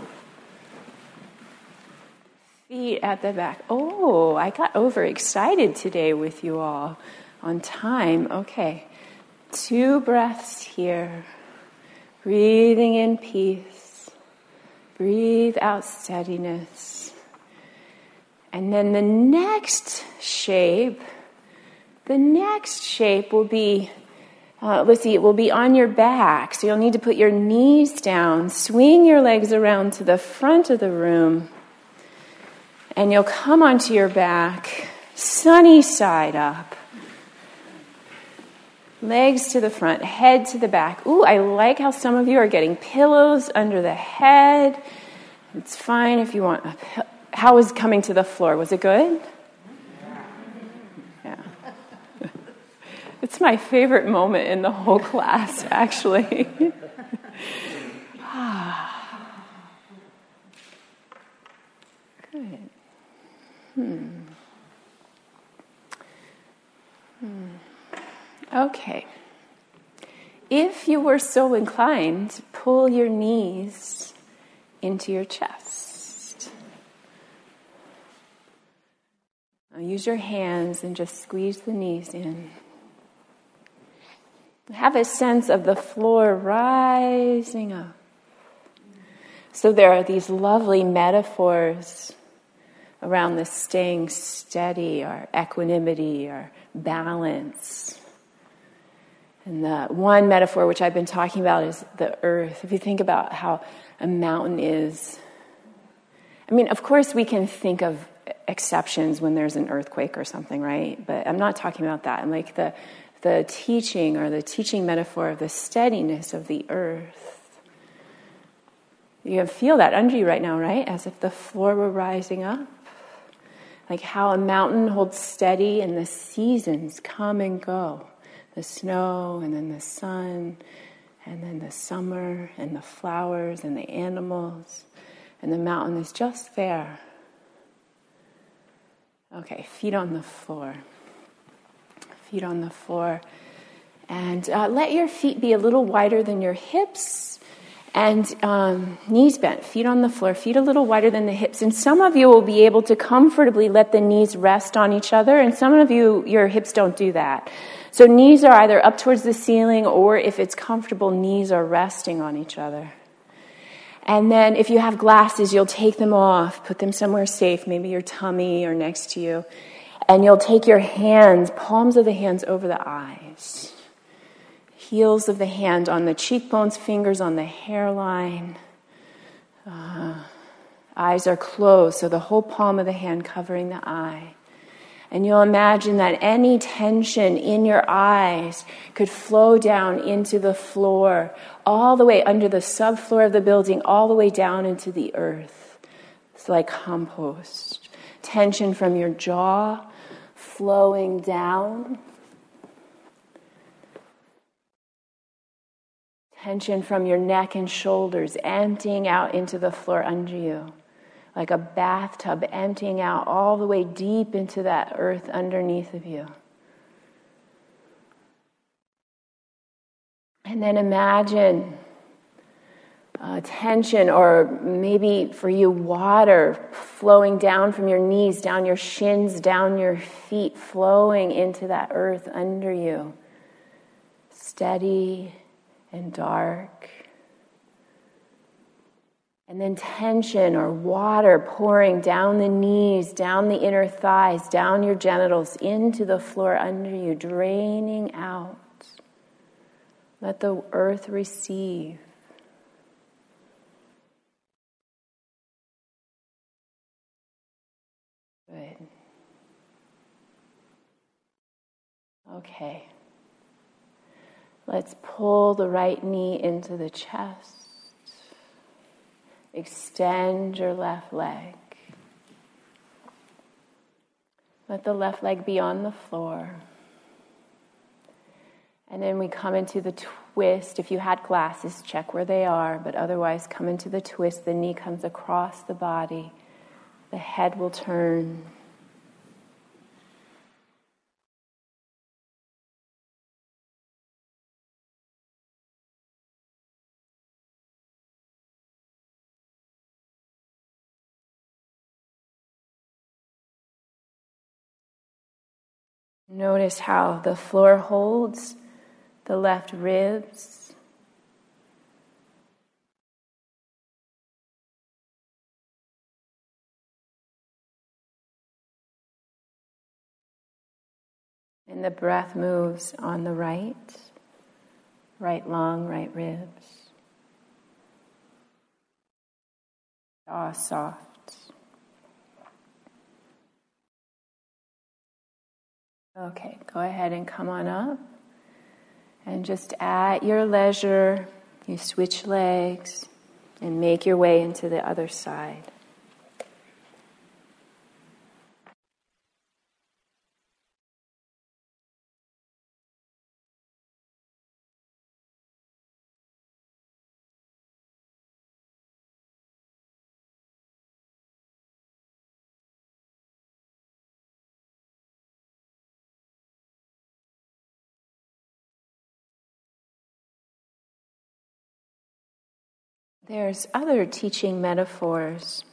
Feet at the back. Oh, I got overexcited today with you all on time. Okay. Two breaths here. Breathing in peace. Breathe out steadiness. And then the next shape, the next shape will be, uh, let's see, it will be on your back. So you'll need to put your knees down, swing your legs around to the front of the room and you'll come onto your back, sunny side up. Legs to the front, head to the back. Ooh, I like how some of you are getting pillows under the head. It's fine if you want. How was coming to the floor? Was it good? Yeah. It's my favorite moment in the whole class, actually. Good. Hmm. Hmm. Okay. If you were so inclined, pull your knees into your chest. Now use your hands and just squeeze the knees in. Have a sense of the floor rising up. So there are these lovely metaphors around this staying steady or equanimity or balance. And the one metaphor which I've been talking about is the earth. If you think about how a mountain is, I mean, of course, we can think of exceptions when there's an earthquake or something, right? But I'm not talking about that. I'm like the, the teaching or the teaching metaphor of the steadiness of the earth. You can feel that under you right now, right? As if the floor were rising up like how a mountain holds steady and the seasons come and go. The snow and then the sun and then the summer and the flowers and the animals. And the mountain is just there. Okay feet on the floor. Feet on the floor. And uh, let your feet be a little wider than your hips and um, knees bent, feet on the floor, feet a little wider than the hips. And some of you will be able to comfortably let the knees rest on each other, and some of you, your hips don't do that. So knees are either up towards the ceiling, or if it's comfortable, knees are resting on each other. And then if you have glasses, you'll take them off, put them somewhere safe, maybe your tummy or next to you. And you'll take your hands, palms of the hands over the eyes heels of the hand on the cheekbones, fingers on the hairline. Uh, eyes are closed, so the whole palm of the hand covering the eye. And you'll imagine that any tension in your eyes could flow down into the floor, all the way under the subfloor of the building, all the way down into the earth. It's like compost. Tension from your jaw flowing down Tension from your neck and shoulders emptying out into the floor under you, like a bathtub emptying out all the way deep into that earth underneath of you. And then imagine uh, tension, or maybe for you, water flowing down from your knees, down your shins, down your feet, flowing into that earth under you. Steady and dark. And then tension or water pouring down the knees, down the inner thighs, down your genitals, into the floor under you, draining out. Let the earth receive. Good. Okay. Let's pull the right knee into the chest. Extend your left leg. Let the left leg be on the floor. And then we come into the twist. If you had glasses, check where they are, but otherwise, come into the twist. The knee comes across the body, the head will turn. Notice how the floor holds the left ribs. And the breath moves on the right, right lung, right ribs. Jaw soft. Okay, go ahead and come on up. And just at your leisure, you switch legs and make your way into the other side. There's other teaching metaphors.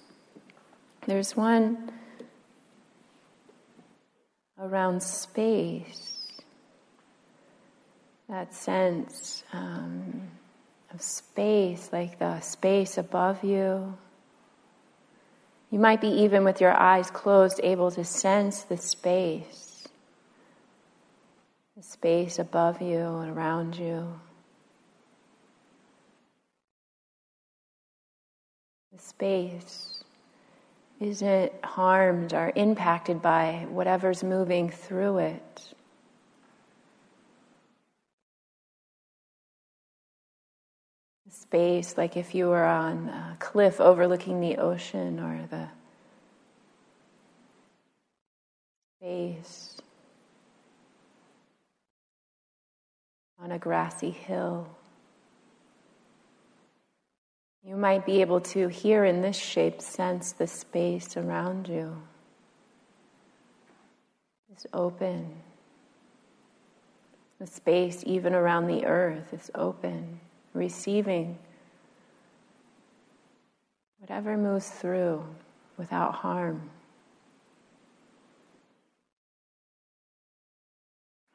There's one around space, that sense um, of space, like the space above you. You might be even with your eyes closed able to sense the space, the space above you and around you. Space isn't harmed or impacted by whatever's moving through it. Space, like if you were on a cliff overlooking the ocean or the space on a grassy hill. You might be able to, here in this shape, sense the space around you is open. The space, even around the earth, is open, receiving whatever moves through without harm.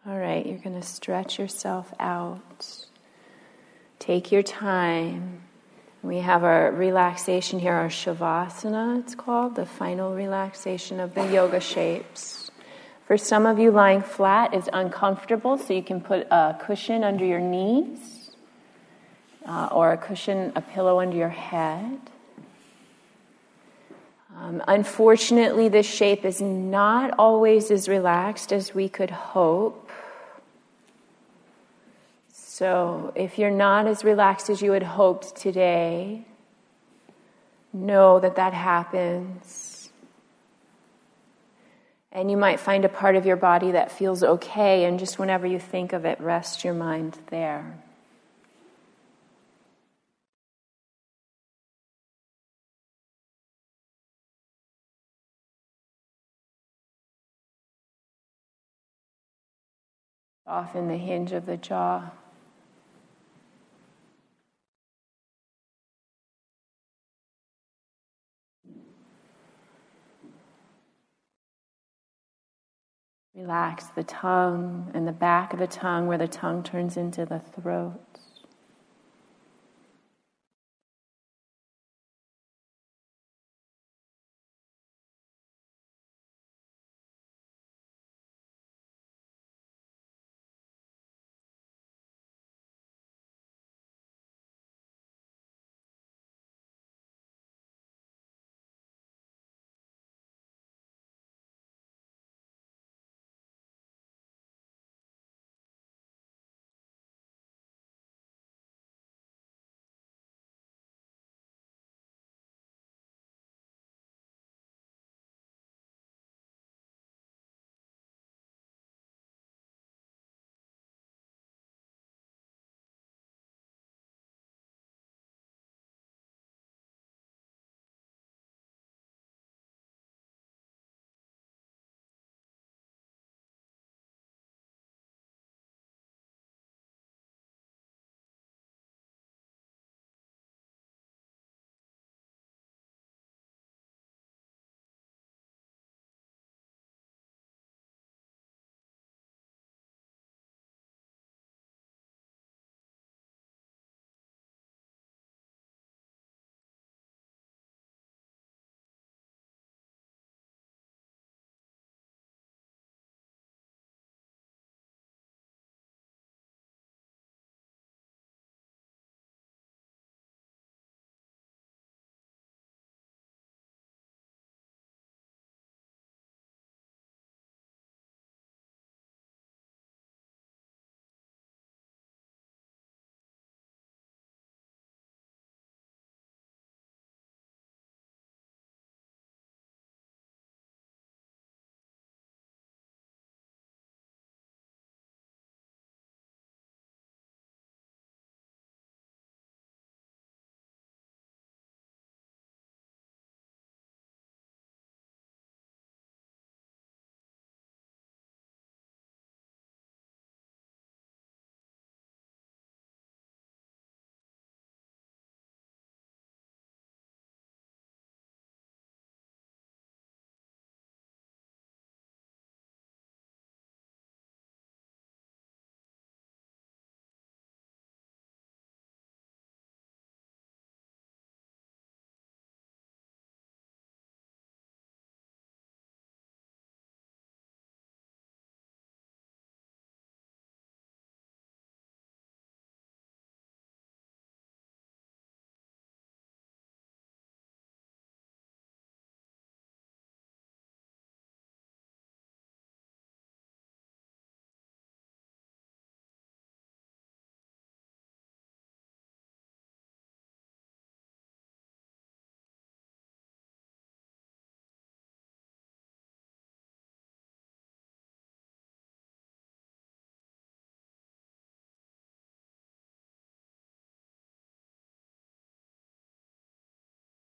All right, you're going to stretch yourself out. Take your time. We have our relaxation here, our Shavasana, it's called, the final relaxation of the yoga shapes. For some of you, lying flat is uncomfortable, so you can put a cushion under your knees uh, or a cushion, a pillow under your head. Um, unfortunately, this shape is not always as relaxed as we could hope. So, if you're not as relaxed as you had hoped today, know that that happens. And you might find a part of your body that feels okay, and just whenever you think of it, rest your mind there. Soften the hinge of the jaw. Relax the tongue and the back of the tongue where the tongue turns into the throat.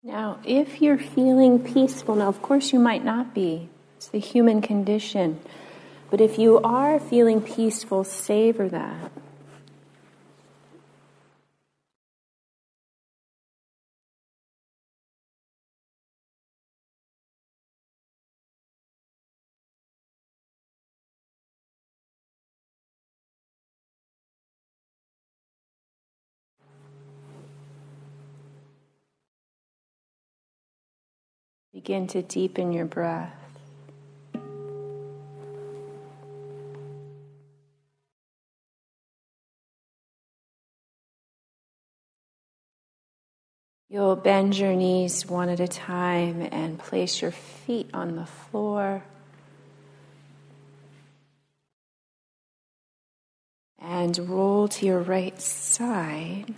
Now, if you're feeling peaceful, now of course you might not be, it's the human condition. But if you are feeling peaceful, savor that. Begin to deepen your breath. You'll bend your knees one at a time and place your feet on the floor. And roll to your right side.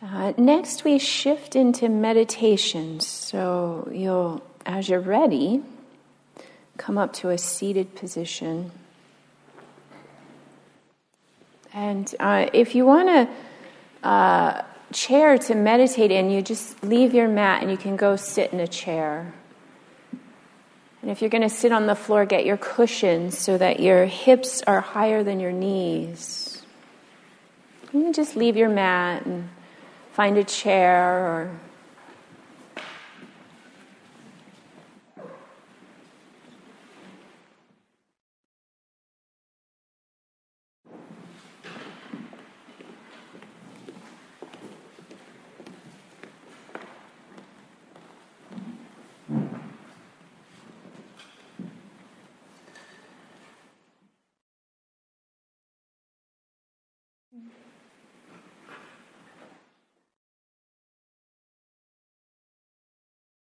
Uh, next, we shift into meditation. So you'll, as you're ready, come up to a seated position. And uh, if you want a uh, chair to meditate in, you just leave your mat and you can go sit in a chair. And if you're going to sit on the floor, get your cushions so that your hips are higher than your knees. You just leave your mat and find a chair or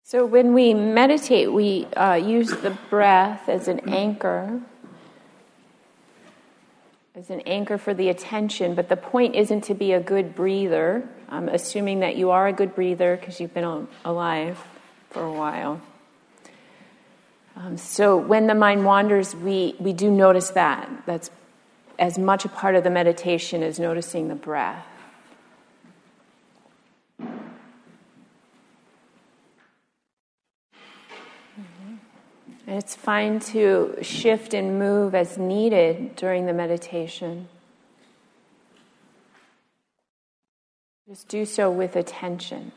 So, when we meditate, we uh, use the breath as an anchor, as an anchor for the attention. But the point isn't to be a good breather. I'm assuming that you are a good breather because you've been alive for a while. Um, so, when the mind wanders, we, we do notice that. That's as much a part of the meditation as noticing the breath. And it's fine to shift and move as needed during the meditation. Just do so with attention.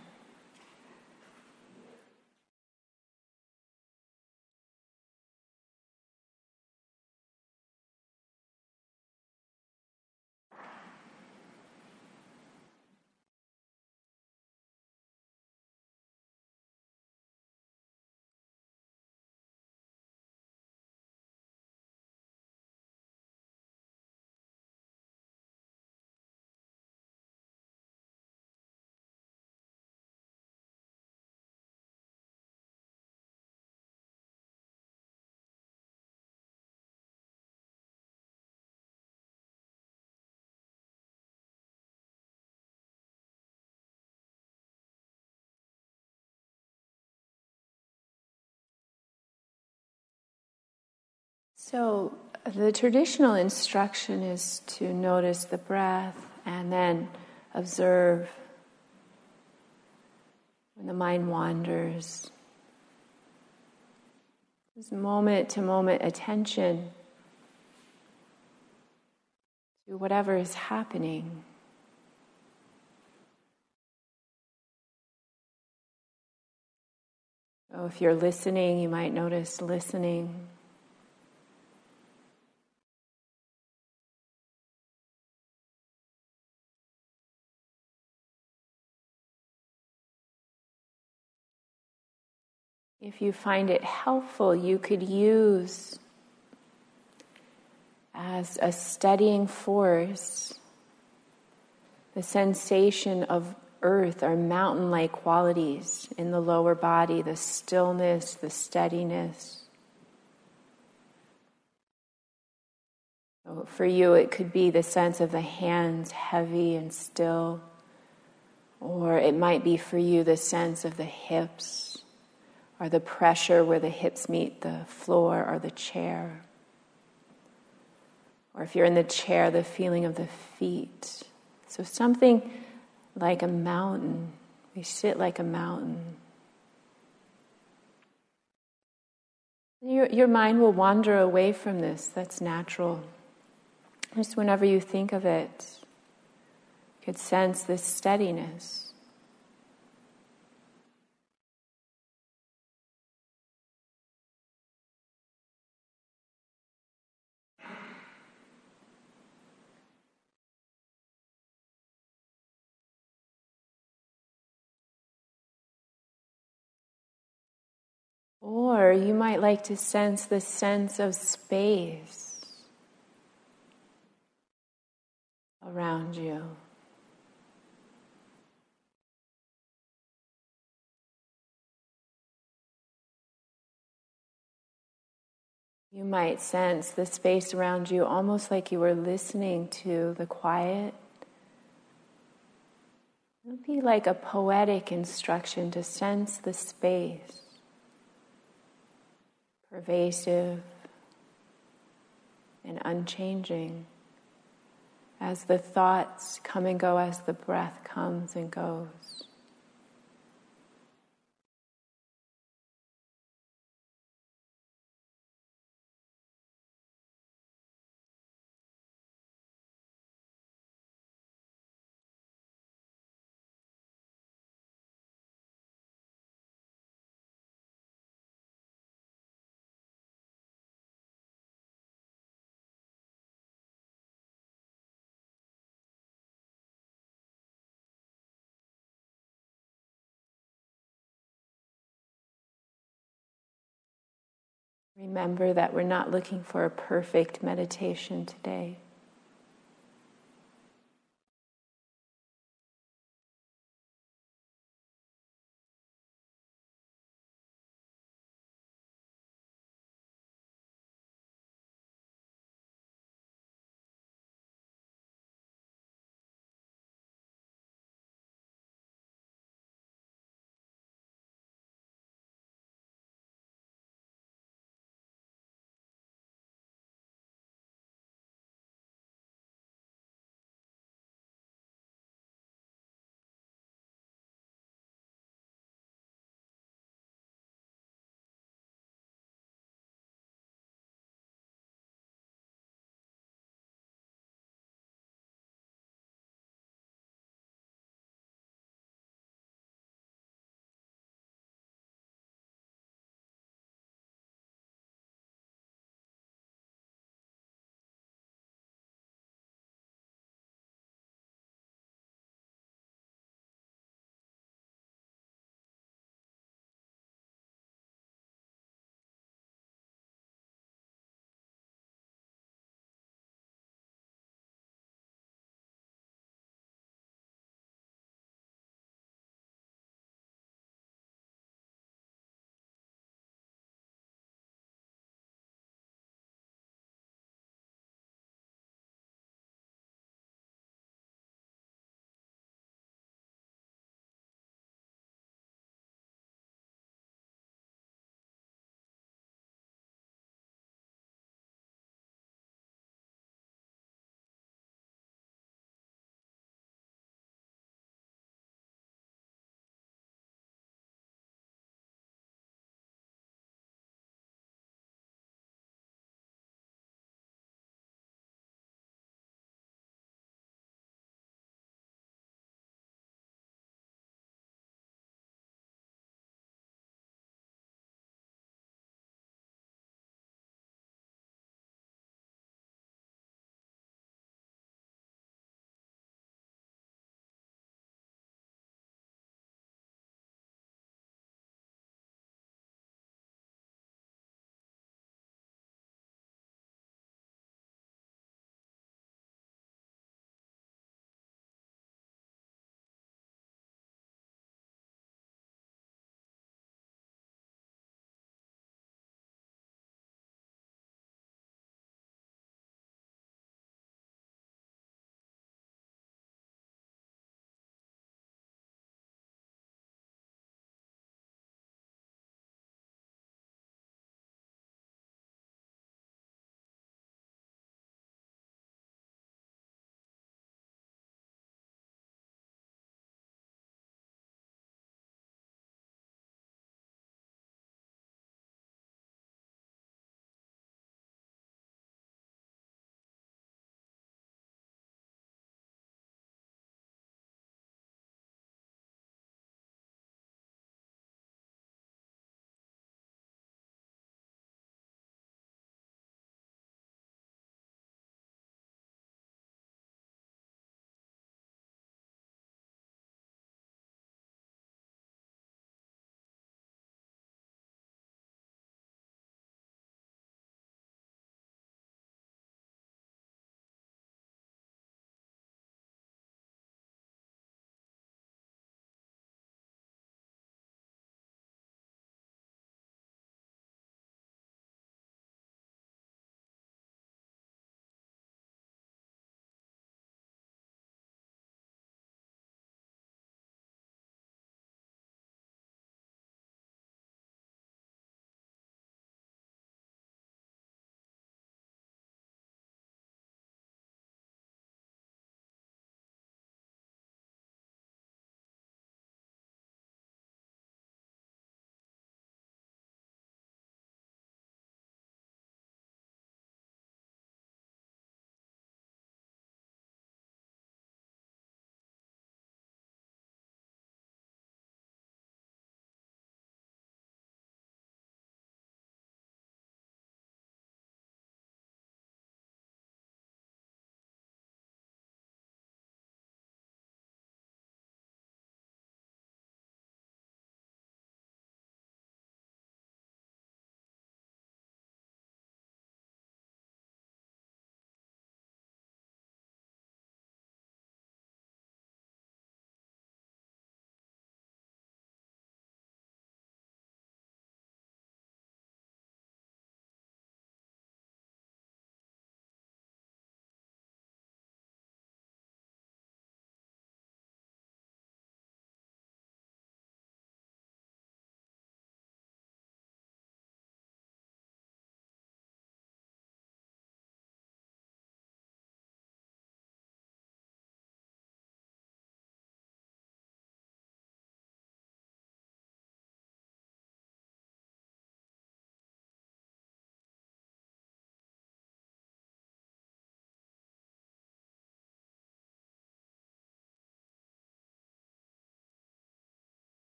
So, the traditional instruction is to notice the breath and then observe when the mind wanders. This moment to moment attention to whatever is happening. So, if you're listening, you might notice listening. If you find it helpful, you could use as a steadying force the sensation of earth or mountain like qualities in the lower body, the stillness, the steadiness. For you, it could be the sense of the hands heavy and still, or it might be for you the sense of the hips or the pressure where the hips meet the floor or the chair. Or if you're in the chair, the feeling of the feet. So something like a mountain. We sit like a mountain. Your, your mind will wander away from this. That's natural. Just whenever you think of it, you could sense this steadiness. You might like to sense the sense of space around you. You might sense the space around you almost like you were listening to the quiet. It would be like a poetic instruction to sense the space pervasive and unchanging as the thoughts come and go, as the breath comes and goes. Remember that we're not looking for a perfect meditation today.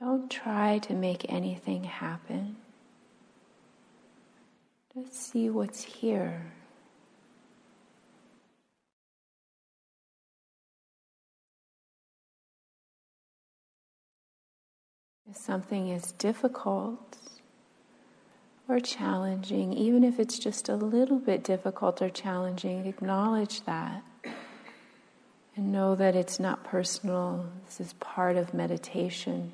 Don't try to make anything happen. Just see what's here. If something is difficult or challenging, even if it's just a little bit difficult or challenging, acknowledge that. And know that it's not personal, this is part of meditation.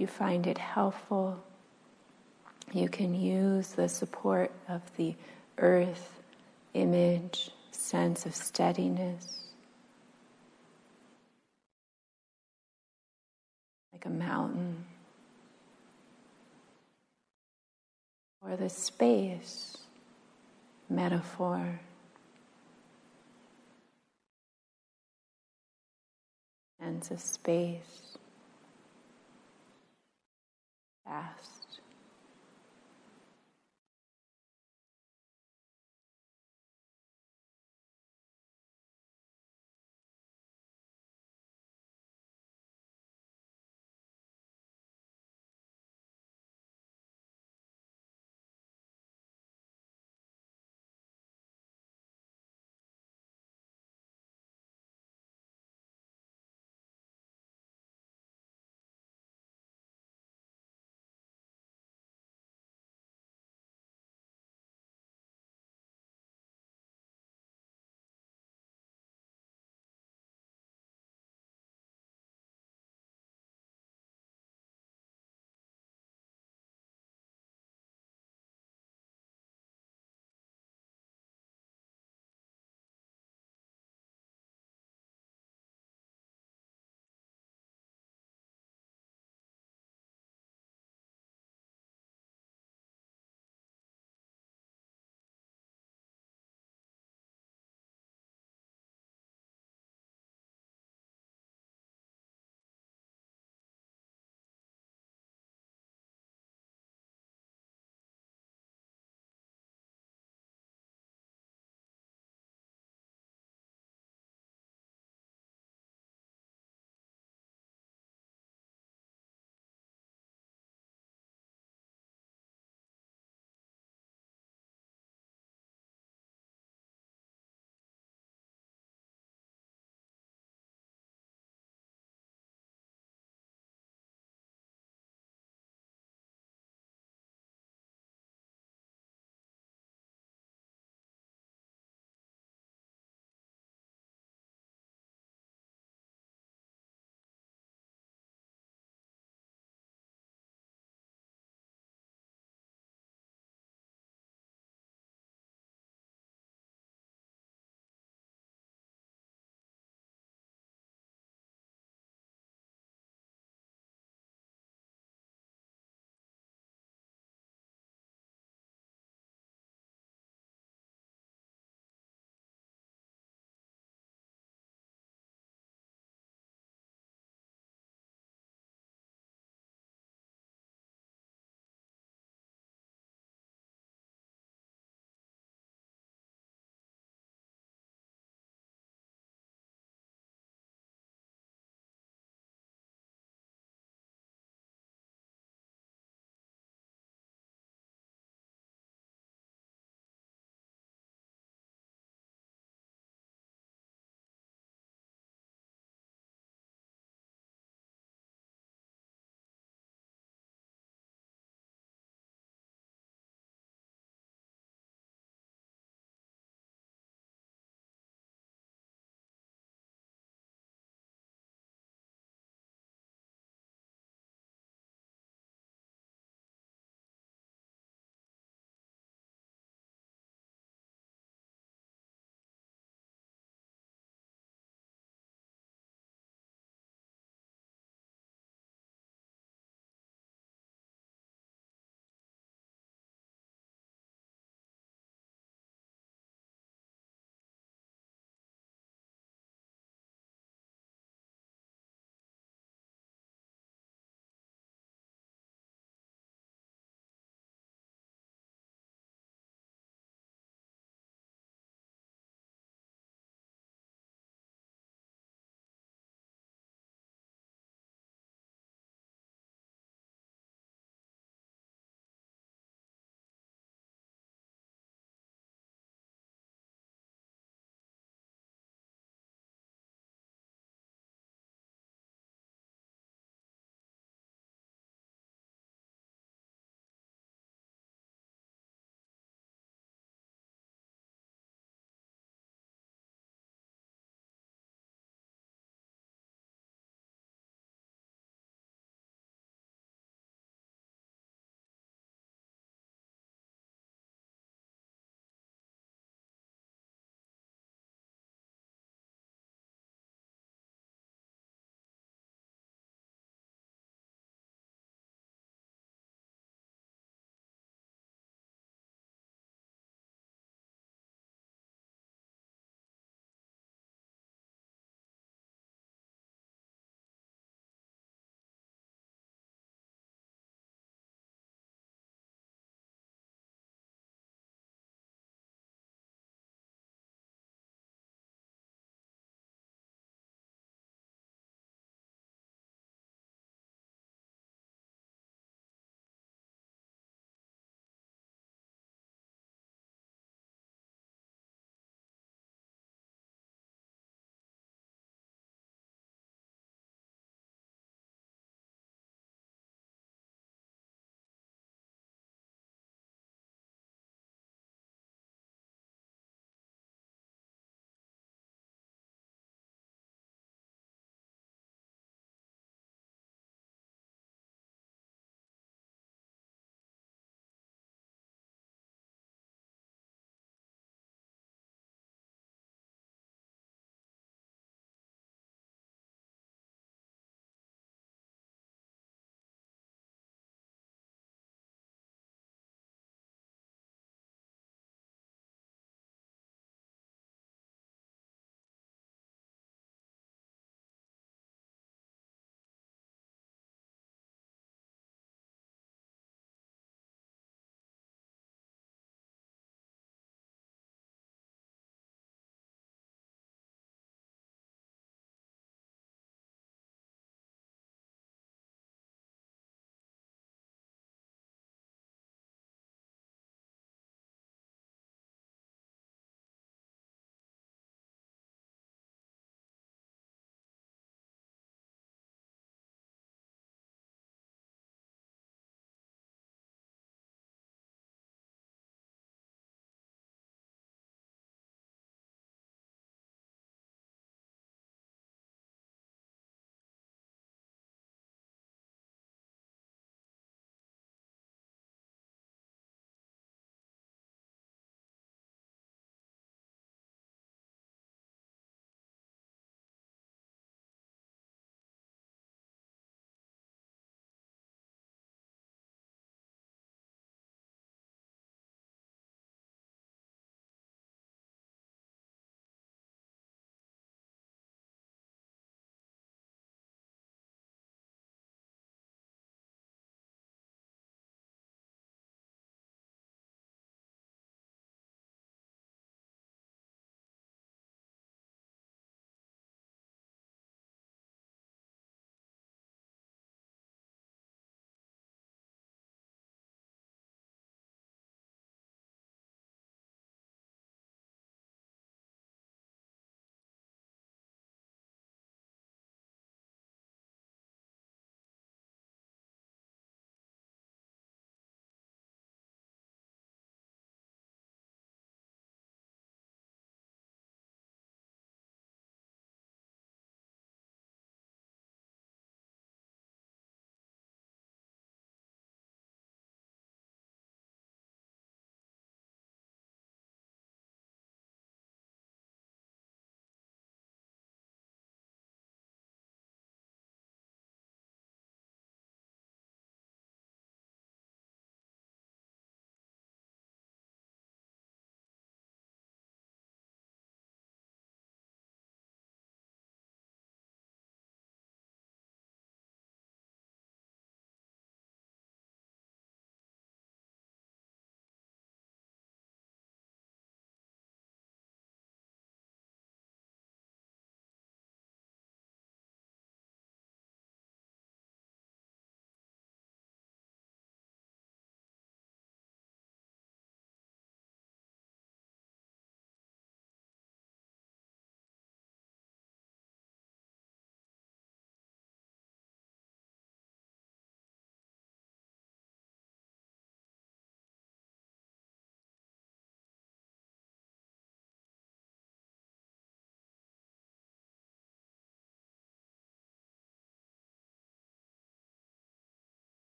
You find it helpful, you can use the support of the earth image, sense of steadiness, like a mountain, or the space metaphor. Sense of space fast.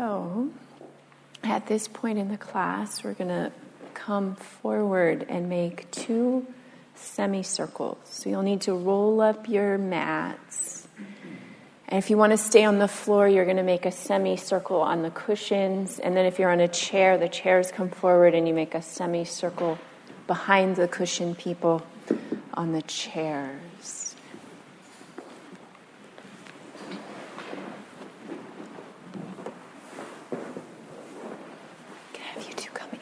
So, at this point in the class, we're going to come forward and make two semicircles. So, you'll need to roll up your mats. And if you want to stay on the floor, you're going to make a semicircle on the cushions. And then if you're on a chair, the chairs come forward and you make a semicircle behind the cushion people on the chairs. Can I have you two come in?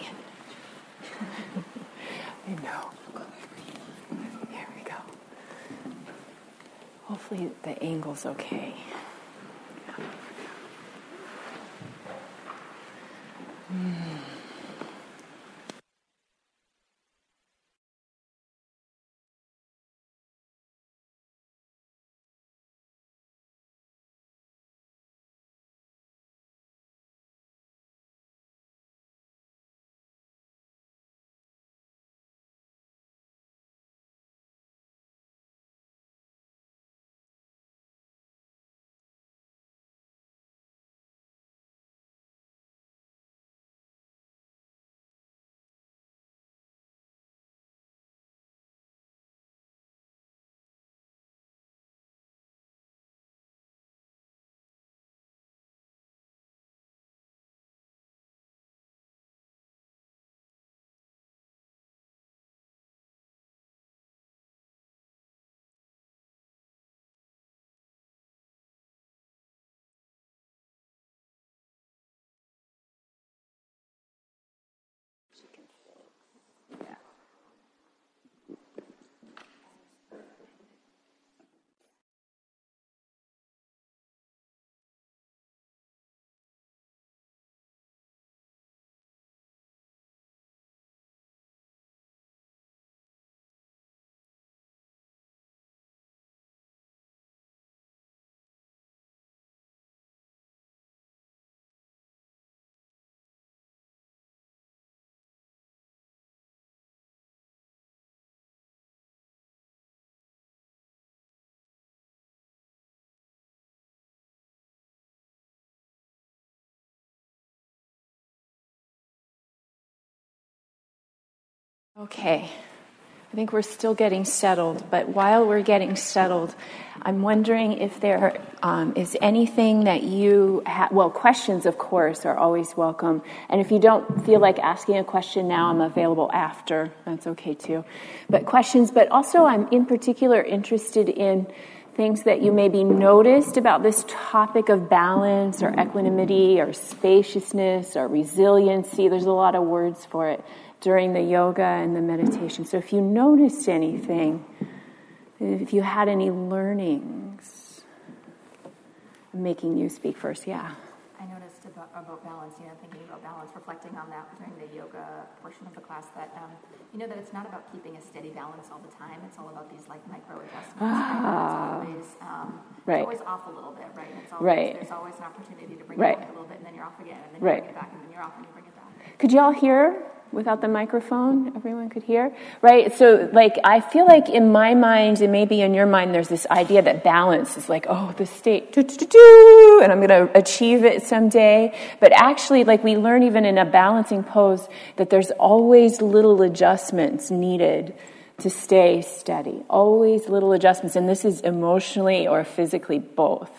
I know. There we go. Hopefully the angle's okay. Okay, I think we're still getting settled, but while we're getting settled, I'm wondering if there um, is anything that you. Well, questions, of course, are always welcome. And if you don't feel like asking a question now, I'm available after. That's okay too. But questions, but also I'm in particular interested in things that you maybe noticed about this topic of balance or equanimity or spaciousness or resiliency. There's a lot of words for it during the yoga and the meditation. So if you noticed anything, if you had any learnings, I'm making you speak first. Yeah.
I noticed about, about balance, you know, thinking about balance, reflecting on that during the yoga portion of the class, that, um, you know, that it's not about keeping a steady balance all the time. It's all about these, like, micro adjustments. Ah, always, um, right. always off a little bit, right? It's always, right. There's always an opportunity to bring right. it back a little bit, and then you're off again, and then you right. bring it back, and then you're off, and you bring it back.
Could you all hear without the microphone everyone could hear right? So like i feel like in my mind and maybe in your mind there's this idea that balance is like oh the state and i'm going to achieve it someday. But actually like we learn even in a balancing pose that there's always little adjustments needed to stay steady. Always little adjustments. And this is emotionally or physically both.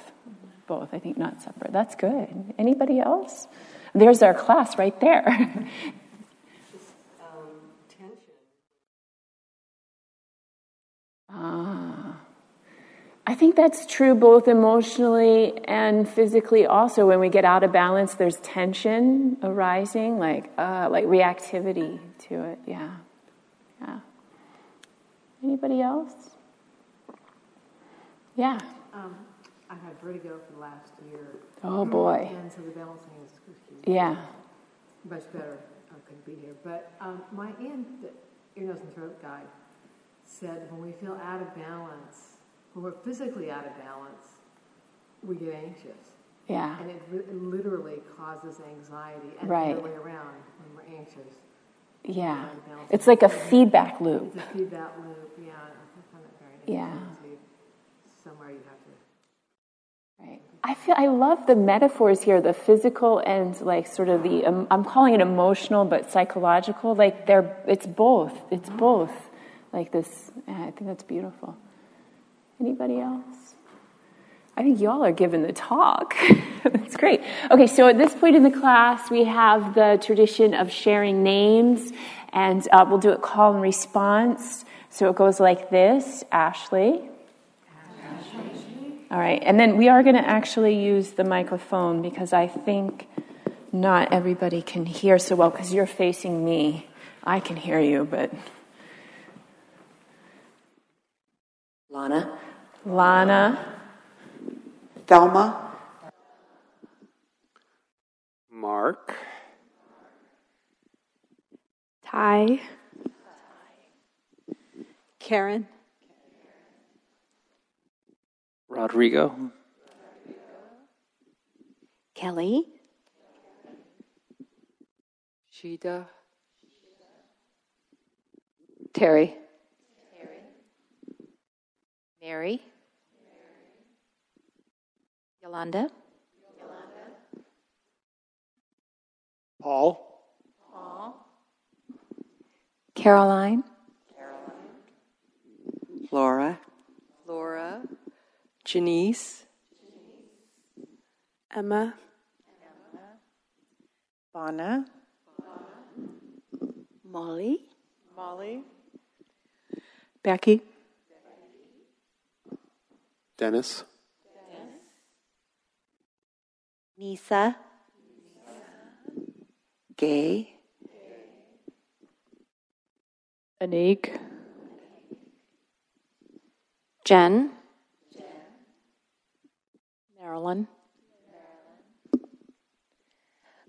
Both i think not separate. That's good. Anybody else? There's our class right there Ah. I think that's true both emotionally and physically also. When we get out of balance, there's tension arising, like, uh, like reactivity to it. Yeah. Yeah. Anybody else? Yeah.
Um, I've had vertigo for the last year.
Oh, boy.
And so the balancing is
yeah.
much better. I couldn't be here. But um, my aunt, ear, nose, and throat guy, said when we feel out of balance, when we're physically out of balance, we get anxious.
Yeah.
And it, it literally causes anxiety and
right.
the other way around when we're anxious.
Yeah. It's like a feedback loop.
It's a feedback loop, yeah. I find that very
Yeah.
Somewhere you have to.
Right. I feel I love the metaphors here, the physical and like sort of the um, I'm calling it emotional, but psychological. Like they're it's both. It's both. Like this. I think that's beautiful. Anybody else? I think y'all are giving the talk. That's great. Okay, so at this point in the class, we have the tradition of sharing names, and uh, we'll do it call and response. So it goes like this Ashley. All right, and then we are going to actually use the microphone because I think not everybody can hear so well because you're facing me. I can hear you, but.
Lana.
Lana.
Thelma.
Mark.
Ty.
Karen.
Rodrigo.
Kelly.
Sheeta.
Terry.
Mary. Yolanda.
Paul.
Caroline.
Laura.
Laura. Janice.
Emma.
Bonna.
Molly.
Molly. Becky.
Dennis.
Nisa.
Gay.
Anik.
Jen. Marilyn.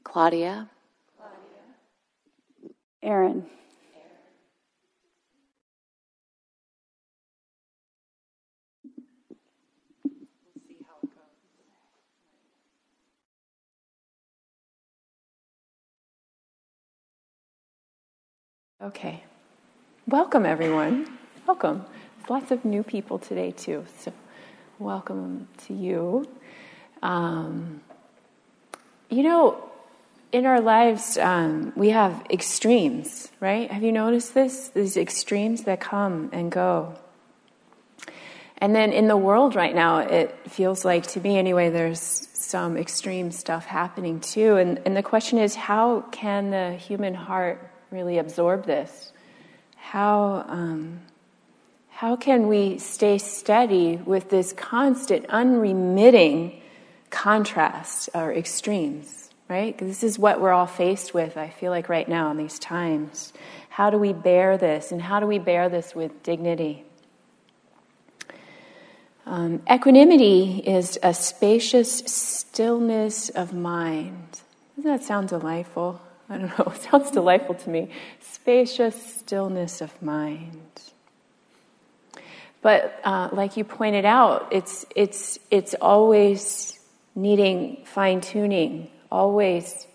Claudia.
Aaron.
Okay. Welcome, everyone. Welcome. There's lots of new people today, too. So, welcome to you. Um, you know, in our lives, um, we have extremes, right? Have you noticed this? These extremes that come and go. And then in the world right now, it feels like, to me anyway, there's some extreme stuff happening too. And, and the question is how can the human heart really absorb this? How, um, how can we stay steady with this constant, unremitting contrast or extremes, right? This is what we're all faced with, I feel like, right now in these times. How do we bear this? And how do we bear this with dignity? Um, equanimity is a spacious stillness of mind. Doesn't that sound delightful? I don't know, it sounds delightful to me. Spacious stillness of mind. But uh, like you pointed out, it's, it's, it's always needing fine tuning, always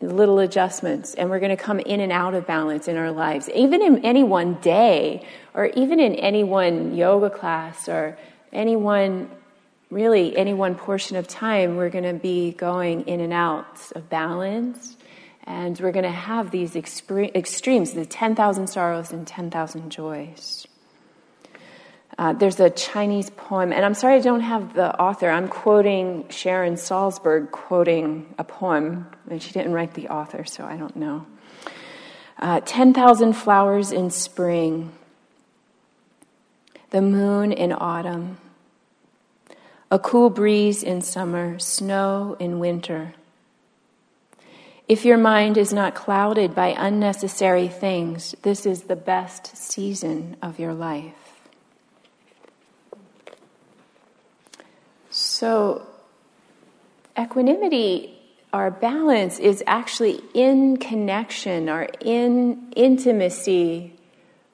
little adjustments, and we're going to come in and out of balance in our lives. Even in any one day, or even in any one yoga class, or any one, really, any one portion of time, we're going to be going in and out of balance. And we're going to have these extremes the 10,000 sorrows and 10,000 joys. Uh, there's a Chinese poem, and I'm sorry I don't have the author. I'm quoting Sharon Salzberg quoting a poem, and she didn't write the author, so I don't know. Uh, 10,000 flowers in spring, the moon in autumn, a cool breeze in summer, snow in winter. If your mind is not clouded by unnecessary things, this is the best season of your life. So, equanimity, our balance, is actually in connection or in intimacy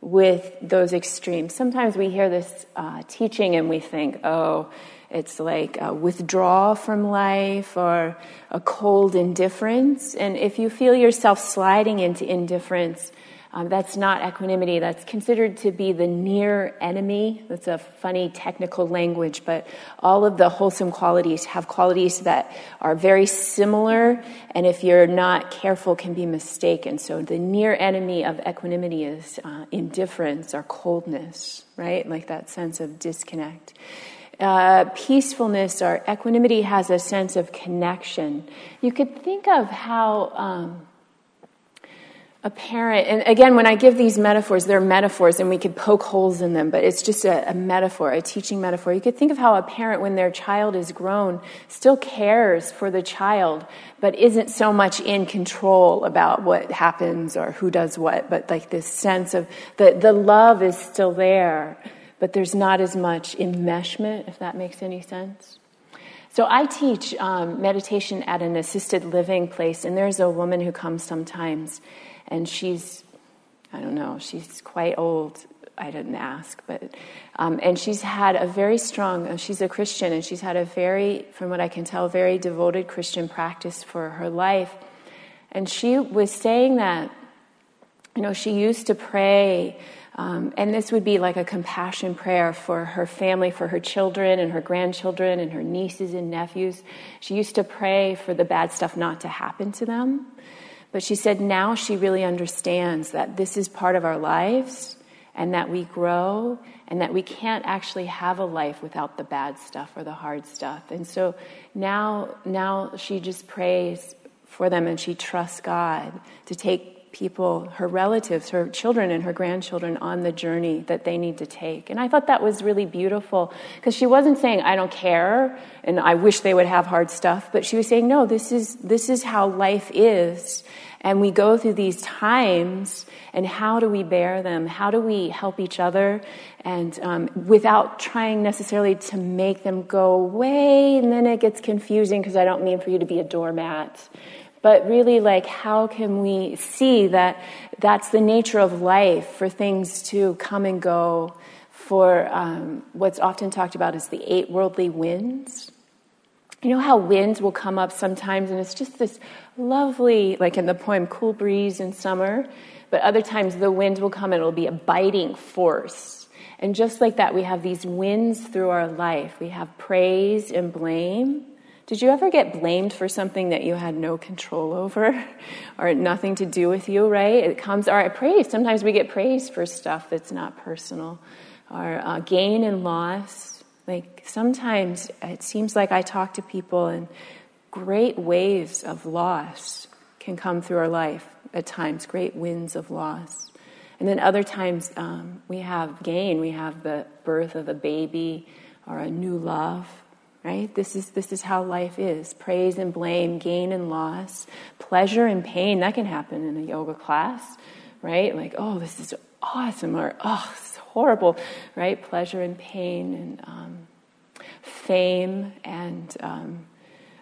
with those extremes. Sometimes we hear this uh, teaching and we think, oh, it's like a withdrawal from life or a cold indifference. And if you feel yourself sliding into indifference, Um, that's not equanimity. That's considered to be the near enemy. That's a funny technical language, but all of the wholesome qualities have qualities that are very similar, and if you're not careful, can be mistaken. So the near enemy of equanimity is uh, indifference or coldness, right? Like that sense of disconnect. Uh, peacefulness or equanimity has a sense of connection. You could think of how. Um, a parent, and again, when I give these metaphors, they're metaphors and we could poke holes in them, but it's just a, a, metaphor, a teaching metaphor. You could think of how a parent, when their child is grown, still cares for the child, but isn't so much in control about what happens or who does what, but like this sense of the, the love is still there, but there's not as much enmeshment, if that makes any sense. So I teach um, meditation at an assisted living place, and there's a woman who comes sometimes and she's, I don't know, she's quite old. I didn't ask, but, um, and she's had a very strong, uh, she's a Christian, and she's had a very, from what I can tell, very devoted Christian practice for her life. And she was saying that, you know, she used to pray, um, and this would be like a compassion prayer for her family, for her children and her grandchildren and her nieces and nephews. She used to pray for the bad stuff not to happen to them. But she said now she really understands that this is part of our lives and that we grow and that we can't actually have a life without the bad stuff or the hard stuff. And so now, now she just prays for them and she trusts God to take people, her relatives, her children, and her grandchildren on the journey that they need to take. And I thought that was really beautiful because she wasn't saying, I don't care and I wish they would have hard stuff, but she was saying, no, this is, this is how life is. And we go through these times, and how do we bear them? How do we help each other? And um, without trying necessarily to make them go away, and then it gets confusing because I don't mean for you to be a doormat but really like how can we see that that's the nature of life for things to come and go for um, what's often talked about as the eight worldly winds? You know how winds will come up sometimes and it's just this lovely like in the poem cool breeze in summer but other times the winds will come and it'll be a biting force. And just like that we have these winds through our life. We have praise and blame did you ever get blamed for something that you had no control over or nothing to do with you, right? It comes, or praise. Sometimes we get praise for stuff that's not personal, or uh, gain and loss. Like sometimes it seems like I talk to people and great waves of loss can come through our life at times, great winds of loss. And then other times um, we have gain, we have the birth of a baby or a new love right? This is this is how life is. Praise and blame gain and loss pleasure and pain. That can happen in a yoga class right? Like oh this is awesome or oh it's horrible right? Pleasure and pain and um, fame and um,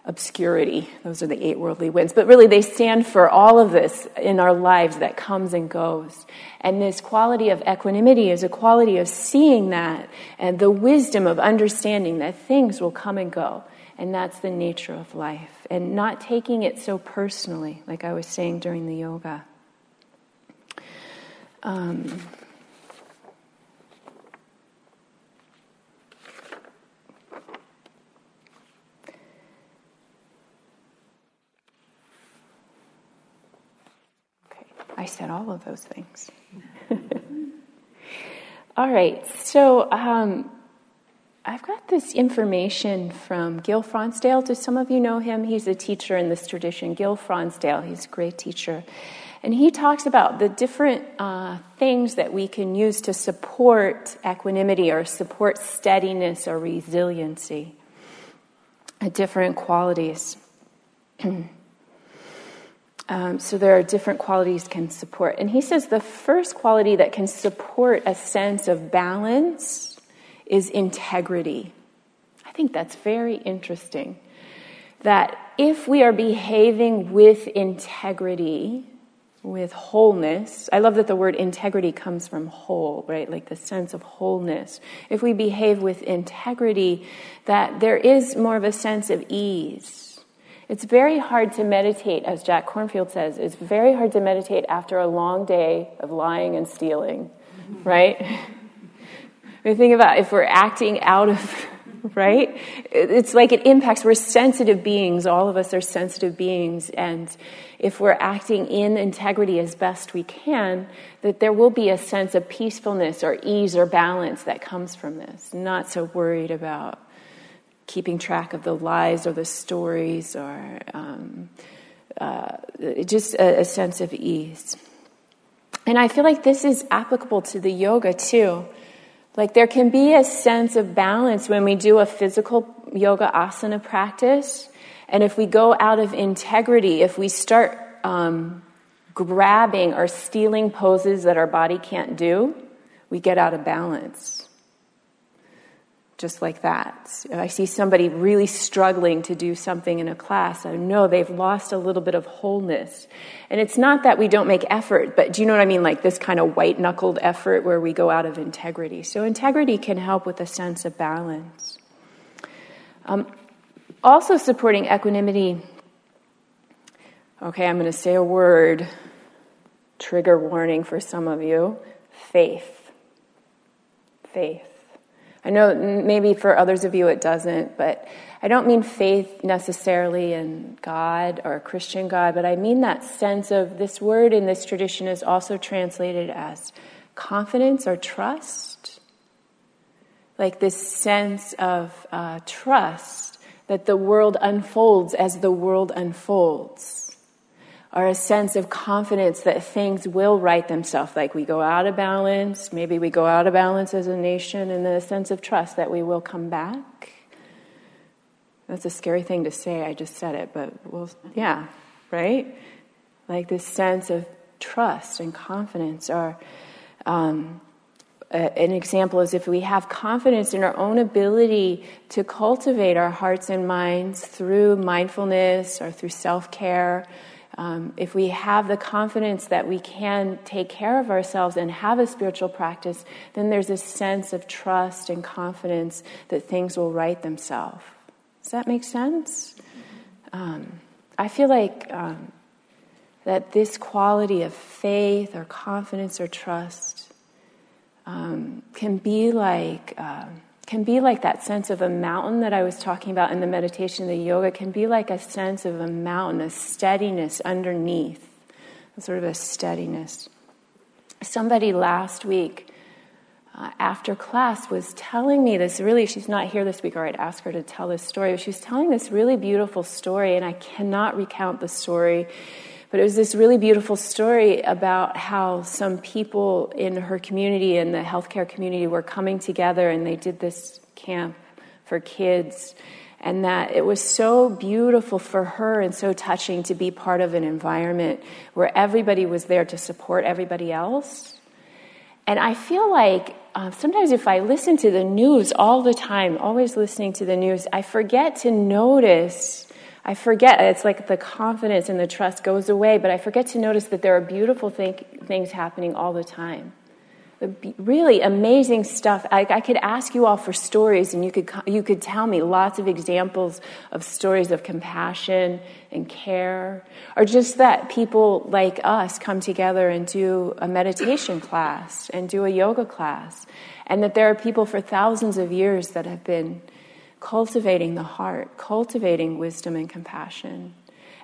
obscurity. Those are the eight worldly winds. But really, they stand for all of this in our lives that comes and goes. And this quality of equanimity is a quality of seeing that and the wisdom of understanding that things will come and go. And that's the nature of life. And not taking it so personally, like I was saying during the yoga. Um, I said all of those things. all right, so um, I've got this information from Gil Fronsdal. Do some of you know him? He's a teacher in this tradition. Gil Fronsdal, he's a great teacher. And he talks about the different uh, things that we can use to support equanimity or support steadiness or resiliency, different qualities. Um, so there are different qualities can support. And he says the first quality that can support a sense of balance is integrity. I think that's very interesting. That if we are behaving with integrity, with wholeness, I love that the word integrity comes from whole, right? Like the sense of wholeness. If we behave with integrity, that there is more of a sense of ease It's very hard to meditate, as Jack Kornfield says, it's very hard to meditate after a long day of lying and stealing, right? we think about if we're acting out of, right? It's like it impacts, we're sensitive beings, all of us are sensitive beings, and if we're acting in integrity as best we can, that there will be a sense of peacefulness or ease or balance that comes from this. Not so worried about keeping track of the lies or the stories or um, uh, just a, a sense of ease. And I feel like this is applicable to the yoga too. Like there can be a sense of balance when we do a physical yoga asana practice. And if we go out of integrity, if we start um, grabbing or stealing poses that our body can't do, we get out of balance just like that. I see somebody really struggling to do something in a class. I know they've lost a little bit of wholeness. And it's not that we don't make effort, but do you know what I mean? Like this kind of white knuckled effort where we go out of integrity. So, integrity can help with a sense of balance. Um, also, supporting equanimity. Okay, I'm going to say a word, trigger warning for some of you faith. Faith. I know maybe for others of you it doesn't, but I don't mean faith necessarily in God or a Christian God, but I mean that sense of this word in this tradition is also translated as confidence or trust. Like this sense of uh, trust that the world unfolds as the world unfolds or a sense of confidence that things will right themselves. Like we go out of balance, maybe we go out of balance as a nation, and then a sense of trust that we will come back. That's a scary thing to say. I just said it, but well, yeah, right? Like this sense of trust and confidence, or um, an example is if we have confidence in our own ability to cultivate our hearts and minds through mindfulness or through self care um, if we have the confidence that we can take care of ourselves and have a spiritual practice, then there's a sense of trust and confidence that things will right themselves. Does that make sense? Um, I feel like um, that this quality of faith or confidence or trust um, can be like. Uh, can be like that sense of a mountain that I was talking about in the meditation, the yoga, can be like a sense of a mountain, a steadiness underneath, sort of a steadiness. Somebody last week uh, after class was telling me this really, she's not here this week, or I'd ask her to tell this story. She was telling this really beautiful story, and I cannot recount the story but it was this really beautiful story about how some people in her community and the healthcare community were coming together and they did this camp for kids. And that it was so beautiful for her and so touching to be part of an environment where everybody was there to support everybody else. And I feel like uh, sometimes if I listen to the news all the time, always listening to the news, I forget to notice I forget, it's like the confidence and the trust goes away, but I forget to notice that there are beautiful think, things happening all the time. The really amazing stuff. I, I, could ask you all for stories, and you could, you could tell me lots of examples of stories of compassion and care, or just that people like us come together and do a meditation class and do a yoga class, and that there are people for thousands of years that have been cultivating the heart, cultivating wisdom and compassion.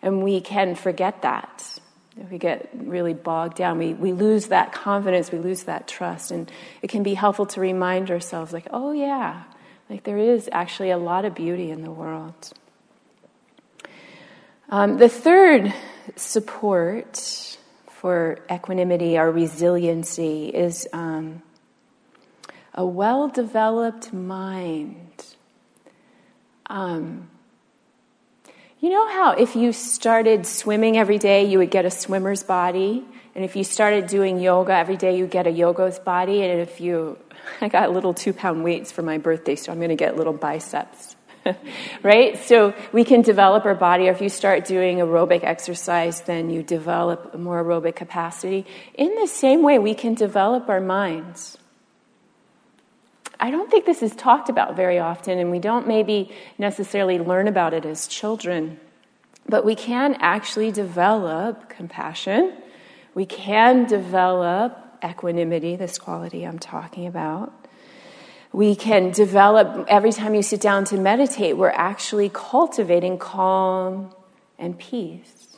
And we can forget that. We get really bogged down, we, we lose that confidence, we lose that trust. And it can be helpful to remind ourselves, like, oh, yeah, like there is actually a lot of beauty in the world. Um, the third support for equanimity or resiliency is um, a well developed mind. Um, you know how if you started swimming every day, you would get a swimmer's body? And if you started doing yoga every day, you get a yoga's body. And if you, I got little two pound weights for my birthday, so I'm going to get little biceps. right? So we can develop our body, or if you start doing aerobic exercise, then you develop more aerobic capacity. In the same way, we can develop our minds. I don't think this is talked about very often, and we don't maybe necessarily learn about it as children. But we can actually develop compassion. We can develop equanimity, this quality I'm talking about. We can develop, every time you sit down to meditate, we're actually cultivating calm and peace.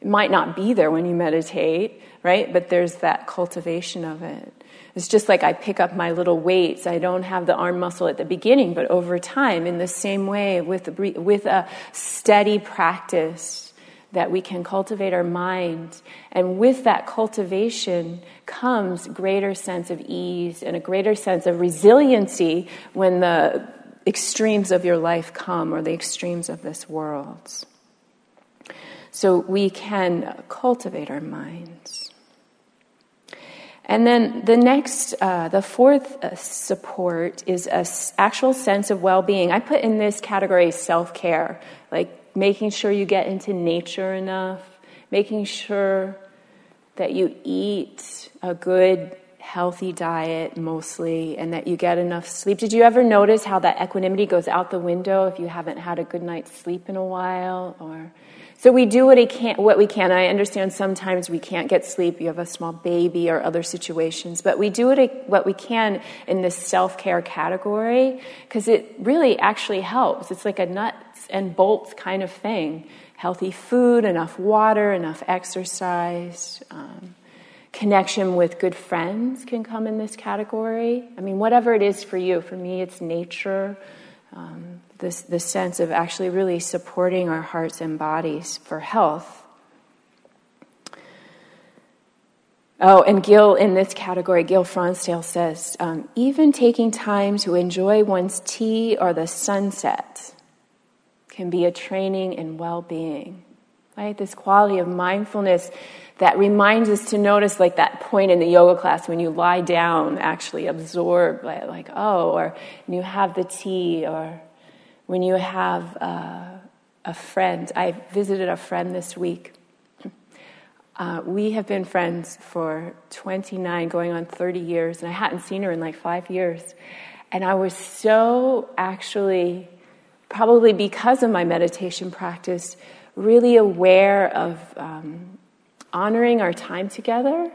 It might not be there when you meditate, right? But there's that cultivation of it. It's just like I pick up my little weights. I don't have the arm muscle at the beginning, but over time, in the same way, with, with a steady practice, that we can cultivate our mind. And with that cultivation comes greater sense of ease and a greater sense of resiliency when the extremes of your life come or the extremes of this world. So we can cultivate our minds. And then the next, uh, the fourth uh, support is a s- actual sense of well being. I put in this category self care, like making sure you get into nature enough, making sure that you eat a good, healthy diet mostly, and that you get enough sleep. Did you ever notice how that equanimity goes out the window if you haven't had a good night's sleep in a while? Or so we do what we can. What we can. I understand sometimes we can't get sleep. You have a small baby or other situations, but we do what, what we can in this self care category because it really actually helps. It's like a nuts and bolts kind of thing. Healthy food, enough water, enough exercise. Um, connection with good friends can come in this category. I mean, whatever it is for you. For me, it's nature. Um, this, this sense of actually really supporting our hearts and bodies for health. Oh, and Gil, in this category, Gil Fronsdal says, um, even taking time to enjoy one's tea or the sunset can be a training in well being. Right? This quality of mindfulness that reminds us to notice, like that point in the yoga class when you lie down, actually absorb, like oh, or you have the tea, or when you have uh, a friend. I visited a friend this week. Uh, we have been friends for 29, going on 30 years, and I hadn't seen her in like five years. And I was so actually, probably because of my meditation practice, really aware of um, honoring our time together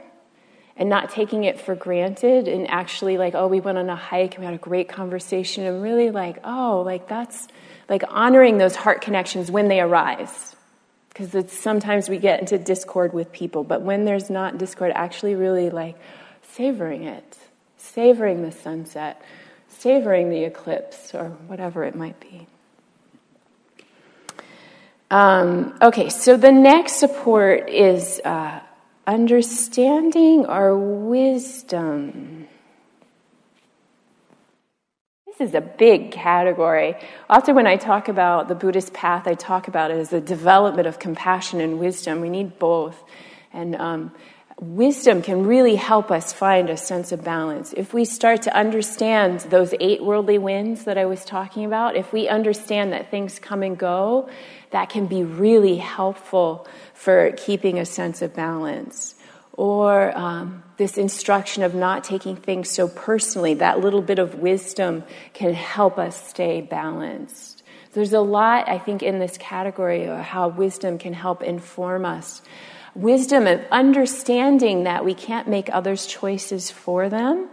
and not taking it for granted and actually like oh we went on a hike and we had a great conversation and really like oh like that's like honoring those heart connections when they arise. Because sometimes we get into discord with people but when there's not discord actually really like savoring it savoring the sunset savoring the eclipse or whatever it might be. Um, okay so the next support is uh, understanding our wisdom. This is a big category. Often, when I talk about the Buddhist path, I talk about it as the development of compassion and wisdom. We need both. And um, wisdom can really help us find a sense of balance. If we start to understand those eight worldly winds that I was talking about, if we understand that things come and go, that can be really helpful for keeping a sense of balance. Or um, this instruction of not taking things so personally, that little bit of wisdom can help us stay balanced. There's a lot, I think, in this category of how wisdom can help inform us. Wisdom of understanding that we can't make others' choices for them.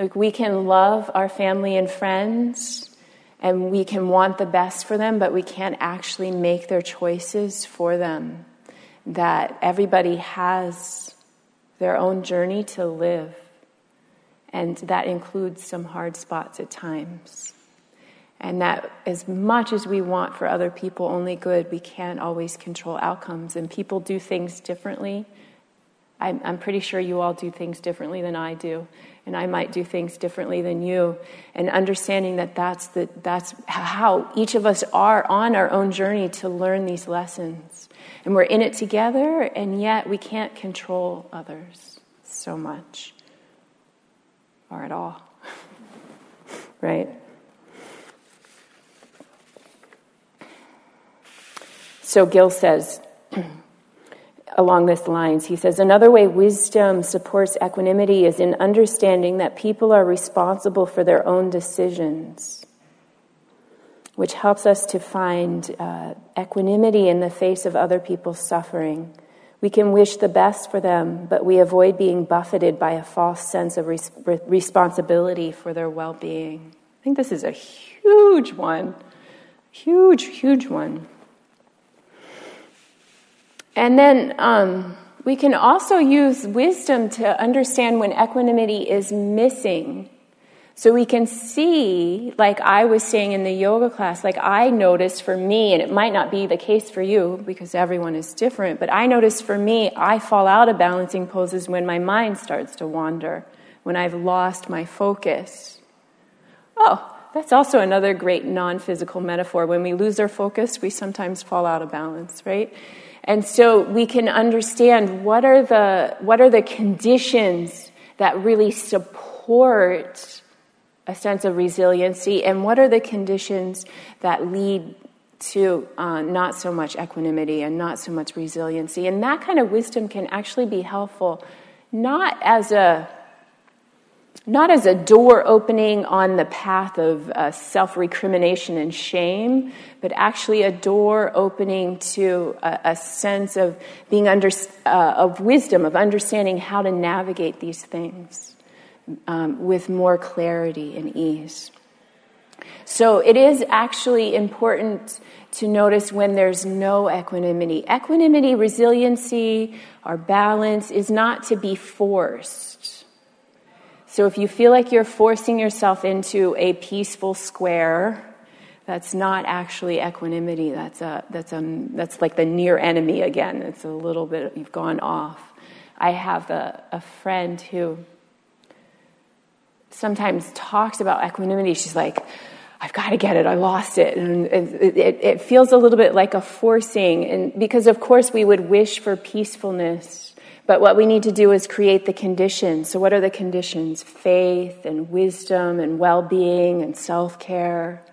Like we can love our family and friends and we can want the best for them, but we can't actually make their choices for them. That everybody has their own journey to live, and that includes some hard spots at times. And that as much as we want for other people only good, we can't always control outcomes. And people do things differently. I'm, I'm pretty sure you all do things differently than I do. And I might do things differently than you. And understanding that that's, the, that's how each of us are on our own journey to learn these lessons. And we're in it together, and yet we can't control others so much or at all. right? So Gil says, along this lines, he says, another way wisdom supports equanimity is in understanding that people are responsible for their own decisions. which helps us to find uh, equanimity in the face of other people's suffering. We can wish the best for them, but we avoid being buffeted by a false sense of res- responsibility for their well being. I think this is a huge one. Huge, huge one. And then um, we can also use wisdom to understand when equanimity is missing. So we can see, like I was saying in the yoga class, like I noticed for me, and it might not be the case for you because everyone is different, but I noticed for me, I fall out of balancing poses when my mind starts to wander, when I've lost my focus. Oh, that's also another great non physical metaphor. When we lose our focus, we sometimes fall out of balance, right? And so we can understand what are the, what are the conditions that really support a sense of resiliency, and what are the conditions that lead to uh, not so much equanimity and not so much resiliency. And that kind of wisdom can actually be helpful, not as a not as a door opening on the path of uh, self recrimination and shame, but actually a door opening to a, a sense of being under, uh, of wisdom, of understanding how to navigate these things um, with more clarity and ease. So it is actually important to notice when there's no equanimity. Equanimity, resiliency, or balance is not to be forced. So if you feel like you're forcing yourself into a peaceful square, that's not actually equanimity. That's a that's a that's like the near enemy again. It's a little bit you've gone off. I have a, a friend who sometimes talks about equanimity. She's like, I've got to get it. I lost it. And it, it, it, feels a little bit like a forcing. And because of course we would wish for peacefulness but what we need to do is create the conditions. So, what are the conditions? Faith and wisdom and well being and self care,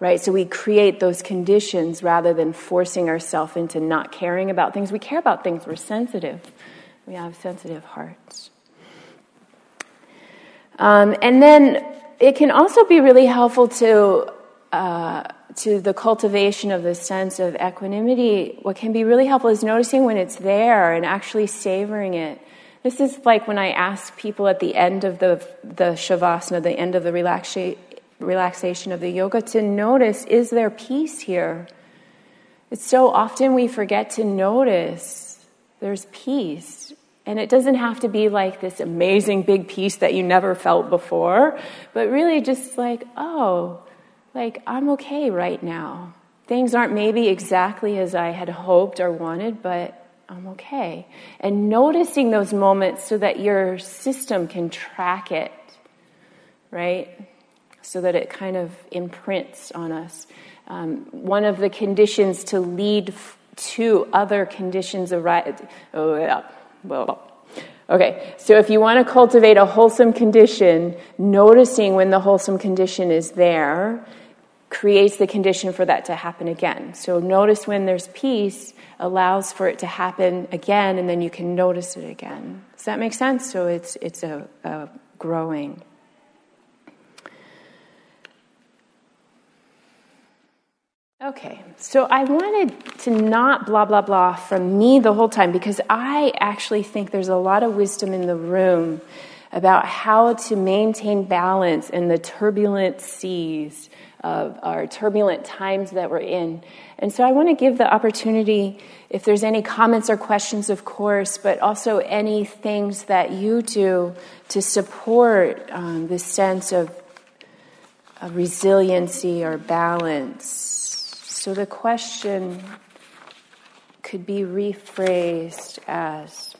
right? So, we create those conditions rather than forcing ourselves into not caring about things. We care about things, we're sensitive. We have sensitive hearts. Um, and then it can also be really helpful to. Uh, to the cultivation of the sense of equanimity, what can be really helpful is noticing when it's there and actually savoring it. This is like when I ask people at the end of the, the shavasana, the end of the relaxa- relaxation of the yoga, to notice is there peace here? It's so often we forget to notice there's peace. And it doesn't have to be like this amazing big peace that you never felt before, but really just like, oh, like, I'm okay right now. Things aren't maybe exactly as I had hoped or wanted, but I'm okay. And noticing those moments so that your system can track it, right? So that it kind of imprints on us. Um, one of the conditions to lead f- to other conditions of right. Oh, yeah. Well, Okay, so if you want to cultivate a wholesome condition, noticing when the wholesome condition is there creates the condition for that to happen again. So notice when there's peace allows for it to happen again, and then you can notice it again. Does that make sense? So it's it's a, a growing. Okay, so I wanted to not blah, blah, blah from me the whole time because I actually think there's a lot of wisdom in the room about how to maintain balance in the turbulent seas of our turbulent times that we're in. And so I want to give the opportunity, if there's any comments or questions, of course, but also any things that you do to support um, this sense of, of resiliency or balance. So the question could be rephrased as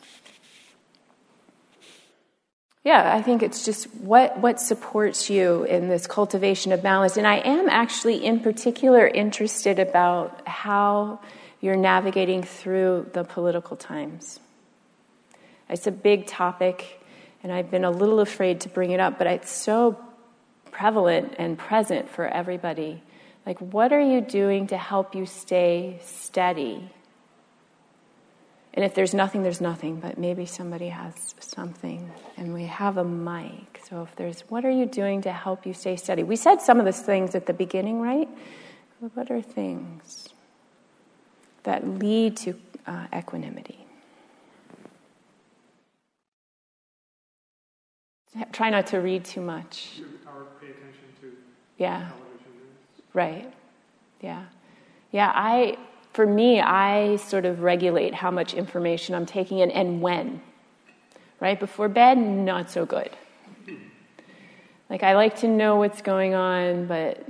yeah, I think it's just what, what supports you in this cultivation of balance. And I am actually, in particular, interested about how you're navigating through the political times. It's a big topic, and I've been a little afraid to bring it up, but it's so prevalent and present for everybody. Like, what are you doing to help you stay steady? And if there's nothing, there's nothing, but maybe somebody has something. And we have a mic. So if there's, what are you doing to help you stay steady? We said some of those things at the beginning, right? What are things that lead to uh, equanimity? Try not to read too much.
Or pay attention to
Yeah.
television news.
Right. Yeah. Yeah, I for me, I sort of regulate how much information I'm taking in and when. Right? Before bed, not so good. Like I like to know what's going on, but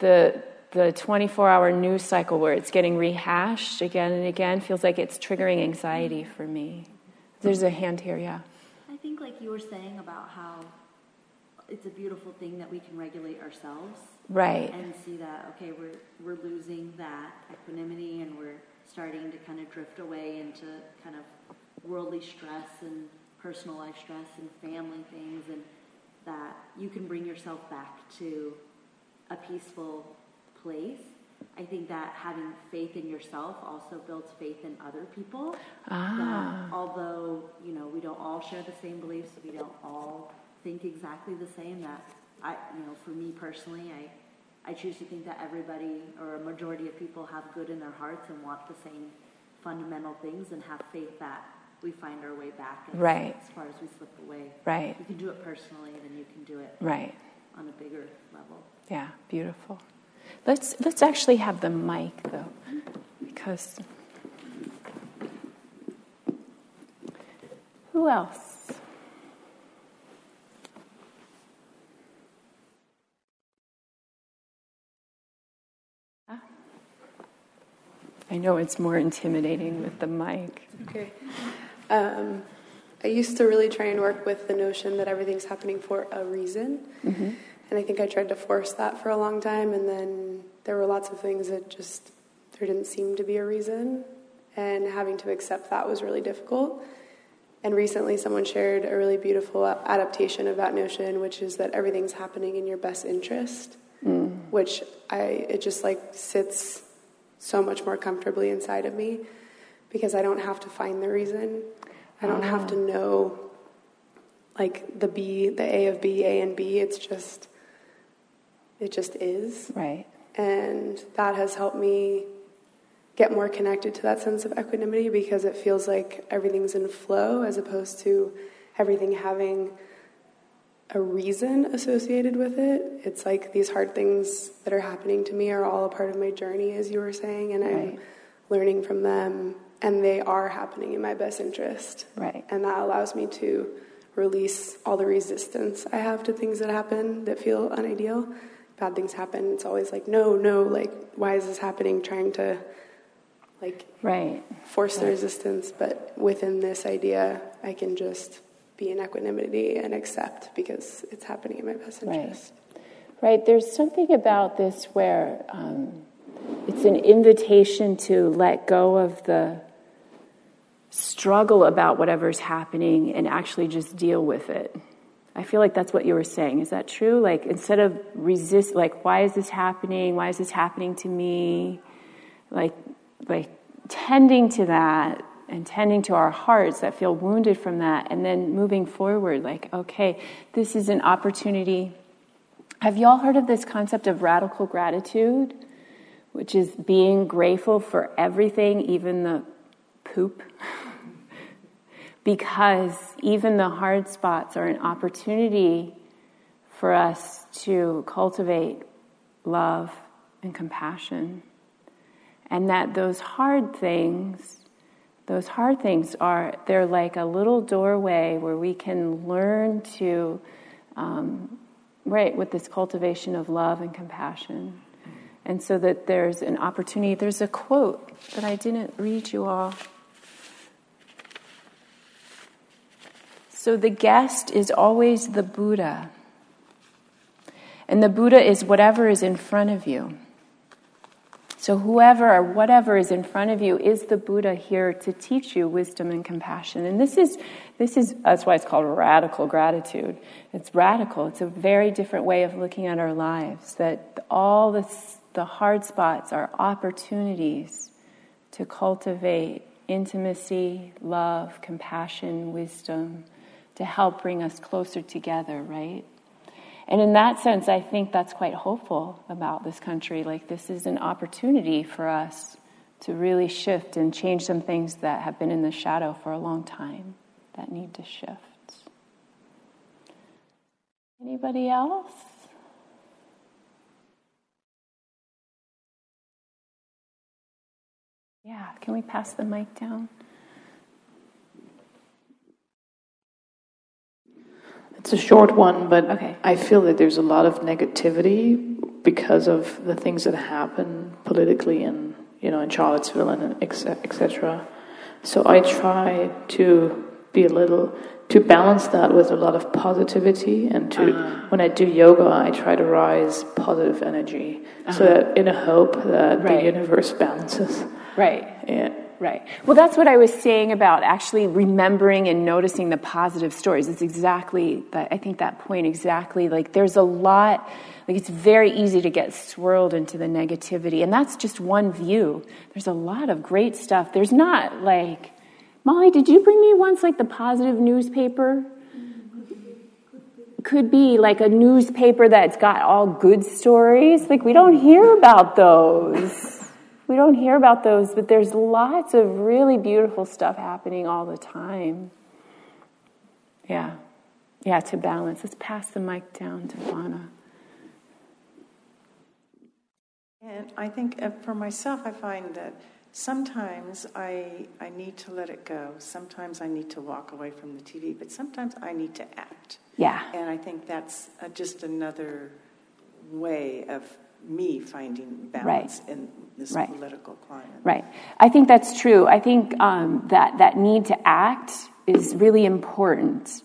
the the 24-hour news cycle where it's getting rehashed again and again feels like it's triggering anxiety for me. There's a hand here, yeah.
I think, like you were saying about how it's a beautiful thing that we can regulate ourselves.
Right.
And see that, okay, we're, we're losing that equanimity and we're starting to kind of drift away into kind of worldly stress and personal life stress and family things, and that you can bring yourself back to a peaceful place. I think that having faith in yourself also builds faith in other people.
Ah.
That although, you know, we don't all share the same beliefs, we don't all think exactly the same, that I, you know, for me personally, I, I choose to think that everybody or a majority of people have good in their hearts and want the same fundamental things and have faith that we find our way back as,
Right.
as far as we slip away.
Right.
You can do it personally, then you can do it
Right.
on a bigger level.
Yeah, beautiful. Let's let's actually have the mic though, because who else? Huh? I know it's more intimidating with the mic.
Okay. Um, I used to really try and work with the notion that everything's happening for a reason.
Mhm.
And I think I tried to force that for a long time, and then there were lots of things that just, there didn't seem to be a reason. And having to accept that was really difficult. And recently, someone shared a really beautiful adaptation of that notion, which is that everything's happening in your best interest, which I, it just like sits so much more comfortably inside of me because I don't have to find the reason. I don't have to ah. know like the B, the A of B, A and B. It's just, it just is.
Right.
And that has helped me get more connected to that sense of equanimity because it feels like everything's in flow as opposed to everything having a reason associated with it. It's like these hard things that are happening to me are all a part of my journey, as you were saying, and I'm learning from them, and they are happening in my best interest.
Right.
And that allows me to release all the resistance I have to things that happen that feel unideal. Bad things happen. It's always like, no, no, like, why is this happening? Trying to, like,
Right.
force the resistance. But within this idea, I can just be in equanimity and accept because it's happening in my best interest.
Right. There's something about this where um, it's an invitation to let go of the struggle about whatever's happening and actually just deal with it. I feel like that's what you were saying. Is that true? Like instead of resist, like why is this happening? Why is this happening to me? Like, like tending to that and tending to our hearts that feel wounded from that, and then moving forward. Like, okay, this is an opportunity. Have y'all heard of this concept of radical gratitude, which is being grateful for everything, even the poop? because even the hard spots are an opportunity for us to cultivate love and compassion. And that those hard things, those hard things are, they're like a little doorway where we can learn to, um, right, with this cultivation of love and compassion. And so that there's an opportunity. There's a quote that I didn't read you all. So the guest is always the Buddha. And the Buddha is whatever is in front of you. So whoever or whatever is in front of you is the Buddha here to teach you wisdom and compassion. And this is this is that's why it's called radical gratitude. It's radical. It's a very different way of looking at our lives. That all the the hard spots are opportunities to cultivate intimacy, love, compassion, wisdom, to help bring us closer together, right? And in that sense, I think that's quite hopeful about this country. Like, this is an opportunity for us to really shift and change some things that have been in the shadow for a long time that need to shift. Anybody else? Yeah, can we pass the mic down?
It's a short one, but
Okay.
I feel that there's a lot of negativity because of the things that happen politically in you know in Charlottesville and etc. So I try to be a little to balance that with a lot of positivity and to uh-huh. when I do yoga I try to rise positive energy so uh-huh. that in a hope that
Right.
the universe balances.
Right.
Yeah.
Right. Well, that's what I was saying about actually remembering and noticing the positive stories. It's exactly that. I think that point exactly. Like, there's a lot. Like, it's very easy to get swirled into the negativity, and that's just one view. There's a lot of great stuff. There's not like, Molly, did you bring me once like the positive newspaper? Could be like a newspaper that's got all good stories. Like, we don't hear about those. We don't hear about those, but there's lots of really beautiful stuff happening all the time. Yeah. Yeah, to balance. Let's pass the mic down to Fauna.
And I think uh, for myself, I find that sometimes I, I need to let it go. Sometimes I need to walk away from the TV, but sometimes I need to act.
Yeah.
And I think that's uh, just another way of me finding balance in this
Right.
political climate.
Right. I think that's true. I think um, that that need to act is really important.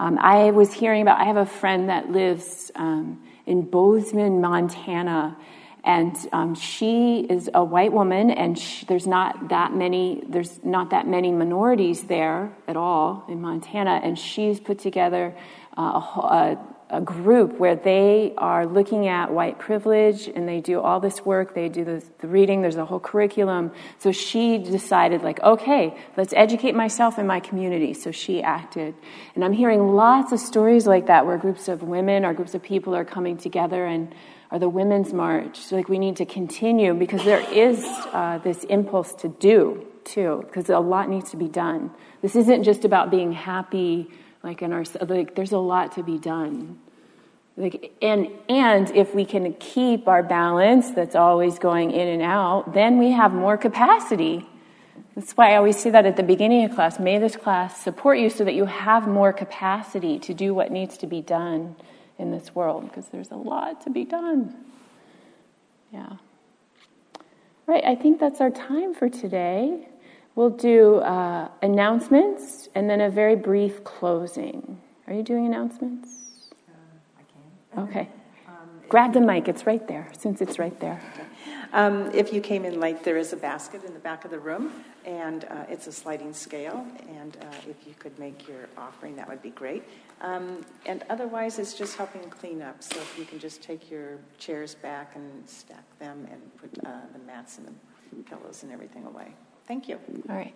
Um, I was hearing about. I have a friend that lives um, in Bozeman, Montana, and um, she is a white woman, and she, there's not that many. There's not that many minorities there at all in Montana, and she's put together uh, a, a a group where they are looking at white privilege and they do all this work. They do the, reading. There's a whole curriculum. So she decided like okay let's educate myself and my community. So she acted. And i'm hearing lots of stories like that where groups of women or groups of people are coming together and or the women's march. So like we need to continue because there is uh, this impulse to do too because a lot needs to be done. This isn't just about being happy like in our like there's a lot to be done. Like and and if we can keep our balance that's always going in and out then we have more capacity. That's why i always say that at the beginning of class may this class support you so that you have more capacity to do what needs to be done in this world because there's a lot to be done. Yeah. Right i think that's our time for today We'll do uh, announcements and then a very brief closing. Are you doing announcements? I can. Okay. Grab the mic, it's right there, since it's right there.
Um, if you came in late, there is a basket in the back of the room, and uh, it's a sliding scale. And uh, if you could make your offering, that would be great. Um, and otherwise, it's just helping clean up. So if you can just take your chairs back and stack them and put uh, the mats and the pillows and everything away. Thank you.
All right.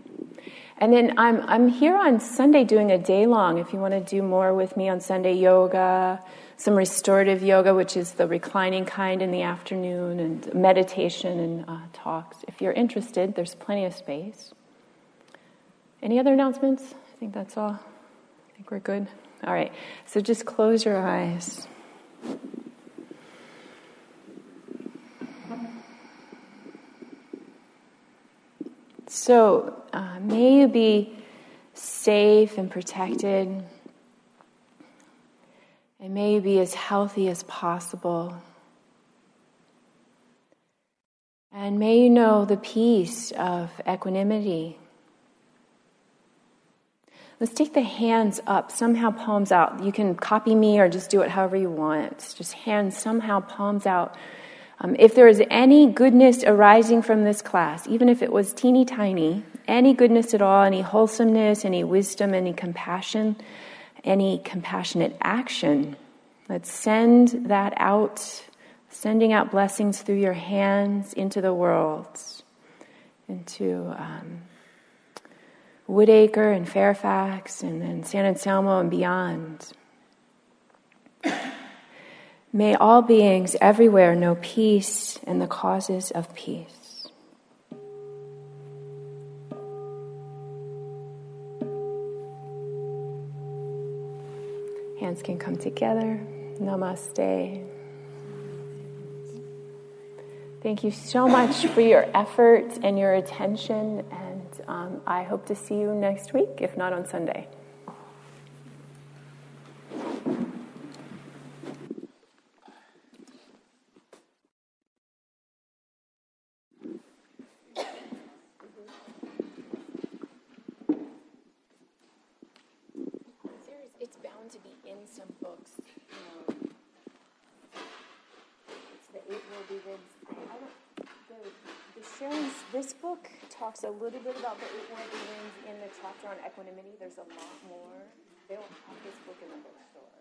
And then I'm, I'm here on Sunday doing a day long. If you want to do more with me on Sunday, yoga, some restorative yoga, which is the reclining kind in the afternoon, and meditation and uh, talks. If you're interested, there's plenty of space. Any other announcements? I think that's all. I think we're good. All right. So just close your eyes. So, uh, may you be safe and protected, and may you be as healthy as possible. And may you know the peace of equanimity. Let's take the hands up, somehow palms out. You can copy me or just do it however you want. Just hands somehow palms out. Um, if there is any goodness arising from this class, even if it was teeny tiny, any goodness at all, any wholesomeness, any wisdom, any compassion, any compassionate action, let's send that out, sending out blessings through your hands into the world, into um, Woodacre and Fairfax, and then San Anselmo and beyond. May all beings everywhere know peace and the causes of peace. Hands can come together. Namaste. Thank you so much for your effort and your attention, and um, I hope to see you next week, if not on Sunday. It's bound to be in some books. It's the eight worldly winds. I, I don't. The, Sharon's this book talks a little bit about the eight worldly winds in the chapter on equanimity. There's a lot more. They don't have this book in the bookstore.